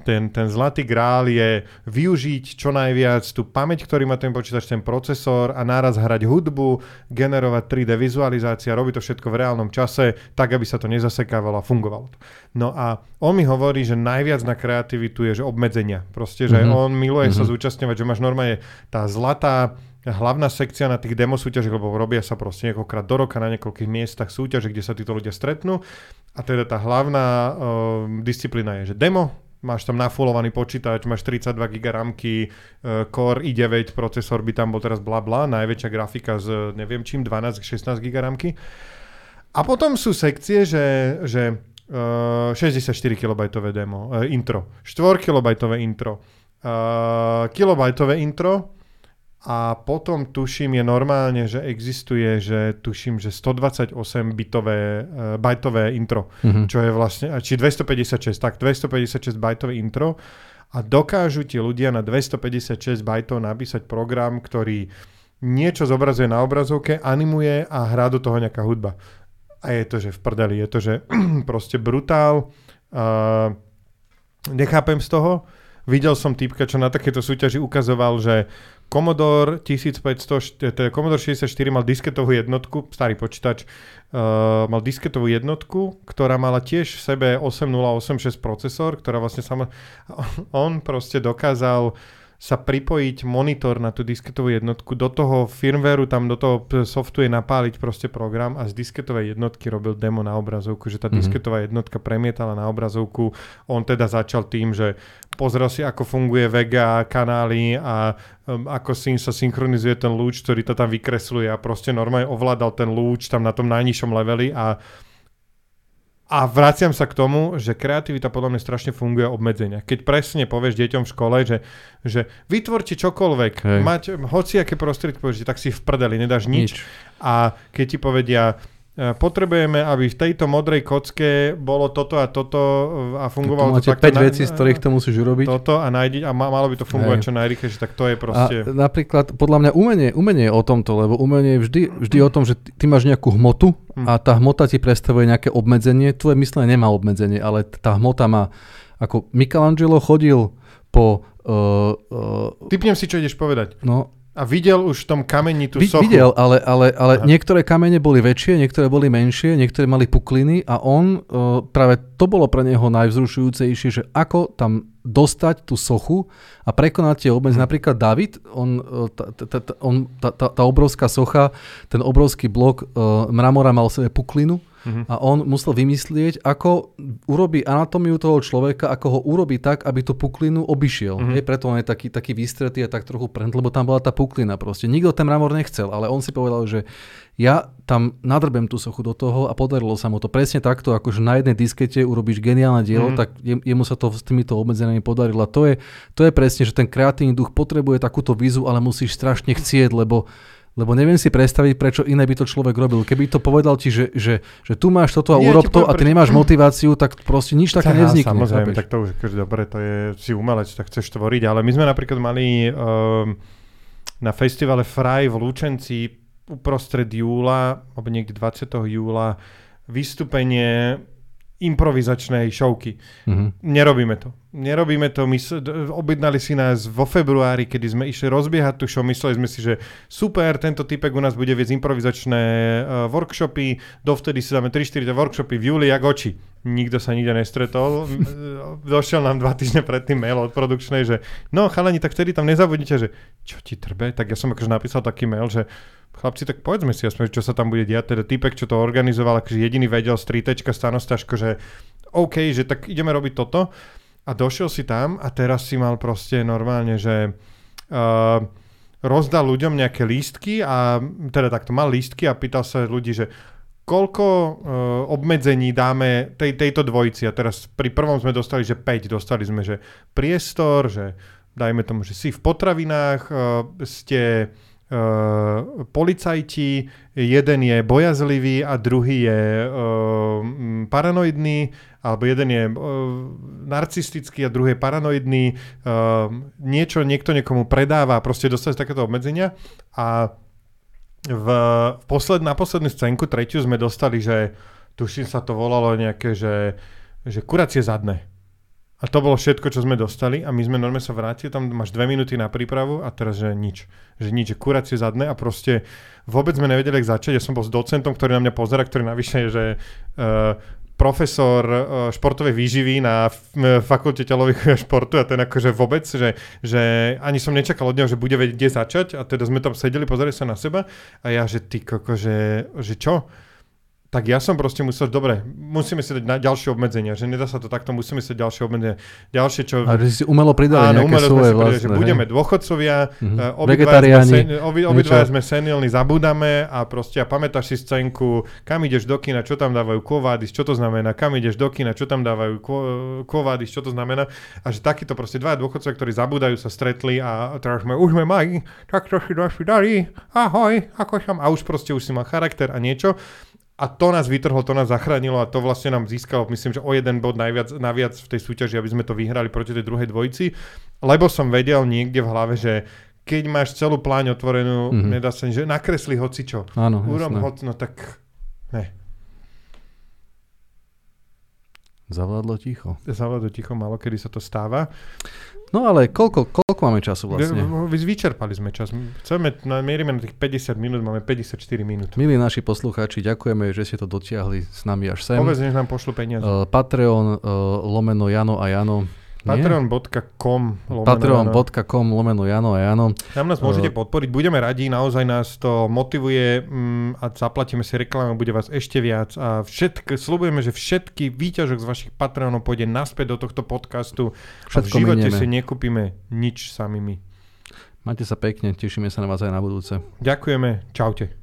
ten, ten zlatý grál je využiť čo najviac tú pamäť, ktorý má ten počítač, ten procesor a náraz hrať hudbu, generovať 3D vizualizácia, robiť to všetko v reálnom čase, tak, aby sa to nezasekávalo a fungovalo. No a on mi hovorí, že najviac na kreativitu je, že obmedzenia. Proste, že mm-hmm. on miluje mm-hmm. sa mhm. zúčastňovať, že máš normálne tá zlatá hlavná sekcia na tých demo súťažiach, lebo robia sa proste niekoľkrát do roka na niekoľkých miestach súťaže, kde sa títo ľudia stretnú. A teda tá hlavná uh, disciplína je, že demo, máš tam nafulovaný počítač, máš 32 GB ramky, uh, Core i9 procesor by tam bol teraz bla bla, najväčšia grafika z neviem čím, 12-16 GB ramky. A potom sú sekcie, že, že uh, 64 KB demo, uh, intro, 4 KB intro, uh, kilobajtové intro, a potom tuším je normálne, že existuje, že tuším, že 128 bitové, uh, bajtové intro, mm-hmm. čo je vlastne, či 256, tak 256 bajtové intro a dokážu ti ľudia na 256 bajtov napísať program, ktorý niečo zobrazuje na obrazovke, animuje a hrá do toho nejaká hudba. A je to, že v prdeli, je to, že proste brutál. Uh, nechápem z toho. Videl som typka, čo na takéto súťaži ukazoval, že Commodore 1500, teda Commodore 64 mal disketovú jednotku, starý počítač, uh, mal disketovú jednotku, ktorá mala tiež v sebe 8086 procesor, ktorá vlastne sama, on proste dokázal sa pripojiť monitor na tú disketovú jednotku, do toho firmwareu, tam do toho softu je napáliť proste program a z disketovej jednotky robil demo na obrazovku, že tá mm-hmm. disketová jednotka premietala na obrazovku. On teda začal tým, že pozrel si, ako funguje Vega, kanály a um, ako si sa synchronizuje ten lúč, ktorý to tam vykresluje a proste normálne ovládal ten lúč tam na tom najnižšom leveli a a vraciam sa k tomu, že kreativita podľa mňa strašne funguje obmedzenia. Keď presne povieš deťom v škole, že, že vytvorte čokoľvek, Hej. mať hociaké prostriedky, povieš, tak si v prdeli, nedáš nič. nič. A keď ti povedia, potrebujeme, aby v tejto modrej kocke bolo toto a toto e, a fungovalo to, to takto. 5 vecí, z ktorých to musíš urobiť. Toto a, nájdi, a malo by to fungovať Hej. čo najrychlejšie, tak to je proste... A napríklad, podľa mňa umenie, umenie je o tomto, lebo umenie je vždy, vždy o tom, že ty máš nejakú hmotu hm. a tá hmota ti predstavuje nejaké obmedzenie. Tvoje myslenie nemá obmedzenie, ale tá hmota má... Ako Michelangelo chodil po... Uh, uh, Typnem si, čo ideš povedať. No, a videl už v tom kameni tú sochu. Videl, ale, ale, ale niektoré kamene boli väčšie, niektoré boli menšie, niektoré mali pukliny a on, uh, práve to bolo pre neho najvzrušujúcejšie, že ako tam dostať tú sochu a prekonať tie obmedzi. Hmm. Napríklad David, on, e, tá, tá, tá, on, tá, tá, tá obrovská socha, ten obrovský blok uh, mramora mal sebe puklinu Uh-huh. A on musel vymyslieť, ako urobí anatómiu toho človeka, ako ho urobí tak, aby tú puklinu obišiel. Uh-huh. Je, preto on je taký, taký vystretý a tak trochu prent, lebo tam bola tá puklina proste. Nikto ten mramor nechcel, ale on si povedal, že ja tam nadrbem tú sochu do toho a podarilo sa mu to presne takto, ako že na jednej diskete urobíš geniálne dielo, uh-huh. tak jemu sa to s týmito obmedzenými podarilo. A to je, to je presne, že ten kreatívny duch potrebuje takúto vízu, ale musíš strašne chcieť, lebo lebo neviem si predstaviť, prečo iné by to človek robil. Keby to povedal ti, že, že, že tu máš toto a Nie, urob to a ty nemáš motiváciu, tak proste nič také nevznikne. Samozrejme, chápeš? tak to už dobre, to je si umelec, tak chceš tvoriť, ale my sme napríklad mali um, na festivale Fraj v Lučenci uprostred júla, alebo niekde 20. júla, vystúpenie improvizačnej šovky. Mm-hmm. Nerobíme to. Nerobíme to. My objednali si nás vo februári, kedy sme išli rozbiehať tú show. Mysleli sme si, že super, tento typek u nás bude viesť improvizačné uh, workshopy. Dovtedy si dáme 3-4 workshopy v júli, jak oči. Nikto sa nikde nestretol. Došiel nám dva týždne predtým mail od produkčnej, že no chalani, tak vtedy tam nezabudnite, že čo ti trbe? Tak ja som akože napísal taký mail, že chlapci, tak povedzme si aspoň, čo sa tam bude diať. Teda typek, čo to organizoval, akože jediný vedel z 3 stanostaško, že OK, že tak ideme robiť toto. A došiel si tam a teraz si mal proste normálne, že uh, rozdal ľuďom nejaké lístky a teda takto mal lístky a pýtal sa ľudí, že koľko uh, obmedzení dáme tej, tejto dvojici. A teraz pri prvom sme dostali, že 5. Dostali sme, že priestor, že dajme tomu, že si v potravinách, uh, ste Uh, policajti, jeden je bojazlivý a druhý je uh, paranoidný, alebo jeden je uh, narcistický a druhý je paranoidný, uh, niečo niekto niekomu predáva, proste dostať takéto obmedzenia a v, v posled, na poslednú scénku, tretiu sme dostali, že tuším sa to volalo nejaké, že, že kuracie zadné. A to bolo všetko, čo sme dostali a my sme normálne sa vrátili, tam máš dve minúty na prípravu a teraz, že nič. Že nič, že kuracie zadné a proste vôbec sme nevedeli, ako začať. Ja som bol s docentom, ktorý na mňa pozera, ktorý navyše že uh, profesor uh, športovej výživy na f- fakulte telových športu a ten akože vôbec, že, že ani som nečakal od neho, že bude vedieť, kde začať a teda sme tam sedeli, pozerali sa na seba a ja, že ty koko, že, že čo? Tak ja som proste musel, dobre, musíme si dať na ďalšie obmedzenia, že nedá sa to takto, musíme si dať ďalšie obmedzenia. Ďalšie, čo... A že si umelo pridali Áno, nejaké svoje vlastné. že hej. budeme dôchodcovia, Mhm. uh, obidvaja, sme, obi, sme senilní, zabúdame a proste a pamätáš si scénku, kam ideš do kina, čo tam dávajú kvovádis, čo to znamená, kam ideš do kina, čo tam dávajú kvovádis, čo to znamená. A že takýto proste dva dôchodcovia, ktorí zabúdajú, sa stretli a teraz sme, už sme mali, tak to si darí, ahoj, ako som, a už proste už si mal charakter a niečo. A to nás vytrhlo, to nás zachránilo a to vlastne nám získalo, myslím, že o jeden bod najviac, naviac v tej súťaži, aby sme to vyhrali proti tej druhej dvojici. Lebo som vedel niekde v hlave, že keď máš celú pláň otvorenú, Mhm. mm-hmm. nedá sa, že nakresli hocičo. Áno, jasné. hoc, no tak ne. Zavládlo ticho. Zavado ticho, malo kedy sa to stáva. No ale koľko, koľko máme času vlastne? Vy, vyčerpali sme čas. Chceme, na, mierime na tých 50 minút, máme 54 minút. Milí naši poslucháči, ďakujeme, že ste to dotiahli s nami až sem. Povedz, nech nám pošlu peniaze. Uh, Patreon, uh, lomeno Jano a Jano. Patreon.com lomeno. Patreon.com lomeno Jano a Jano. Tam nás môžete Eh. podporiť, budeme radi, naozaj nás to motivuje mm, a zaplatíme si reklamu, bude vás ešte viac a všetk, slúbujeme, že všetky výťažok z vašich Patreonov pôjde naspäť do tohto podcastu a v Všetko živote minieme. si nekúpime nič sami my. Majte sa pekne, tešíme sa na vás aj na budúce. Ďakujeme, čaute.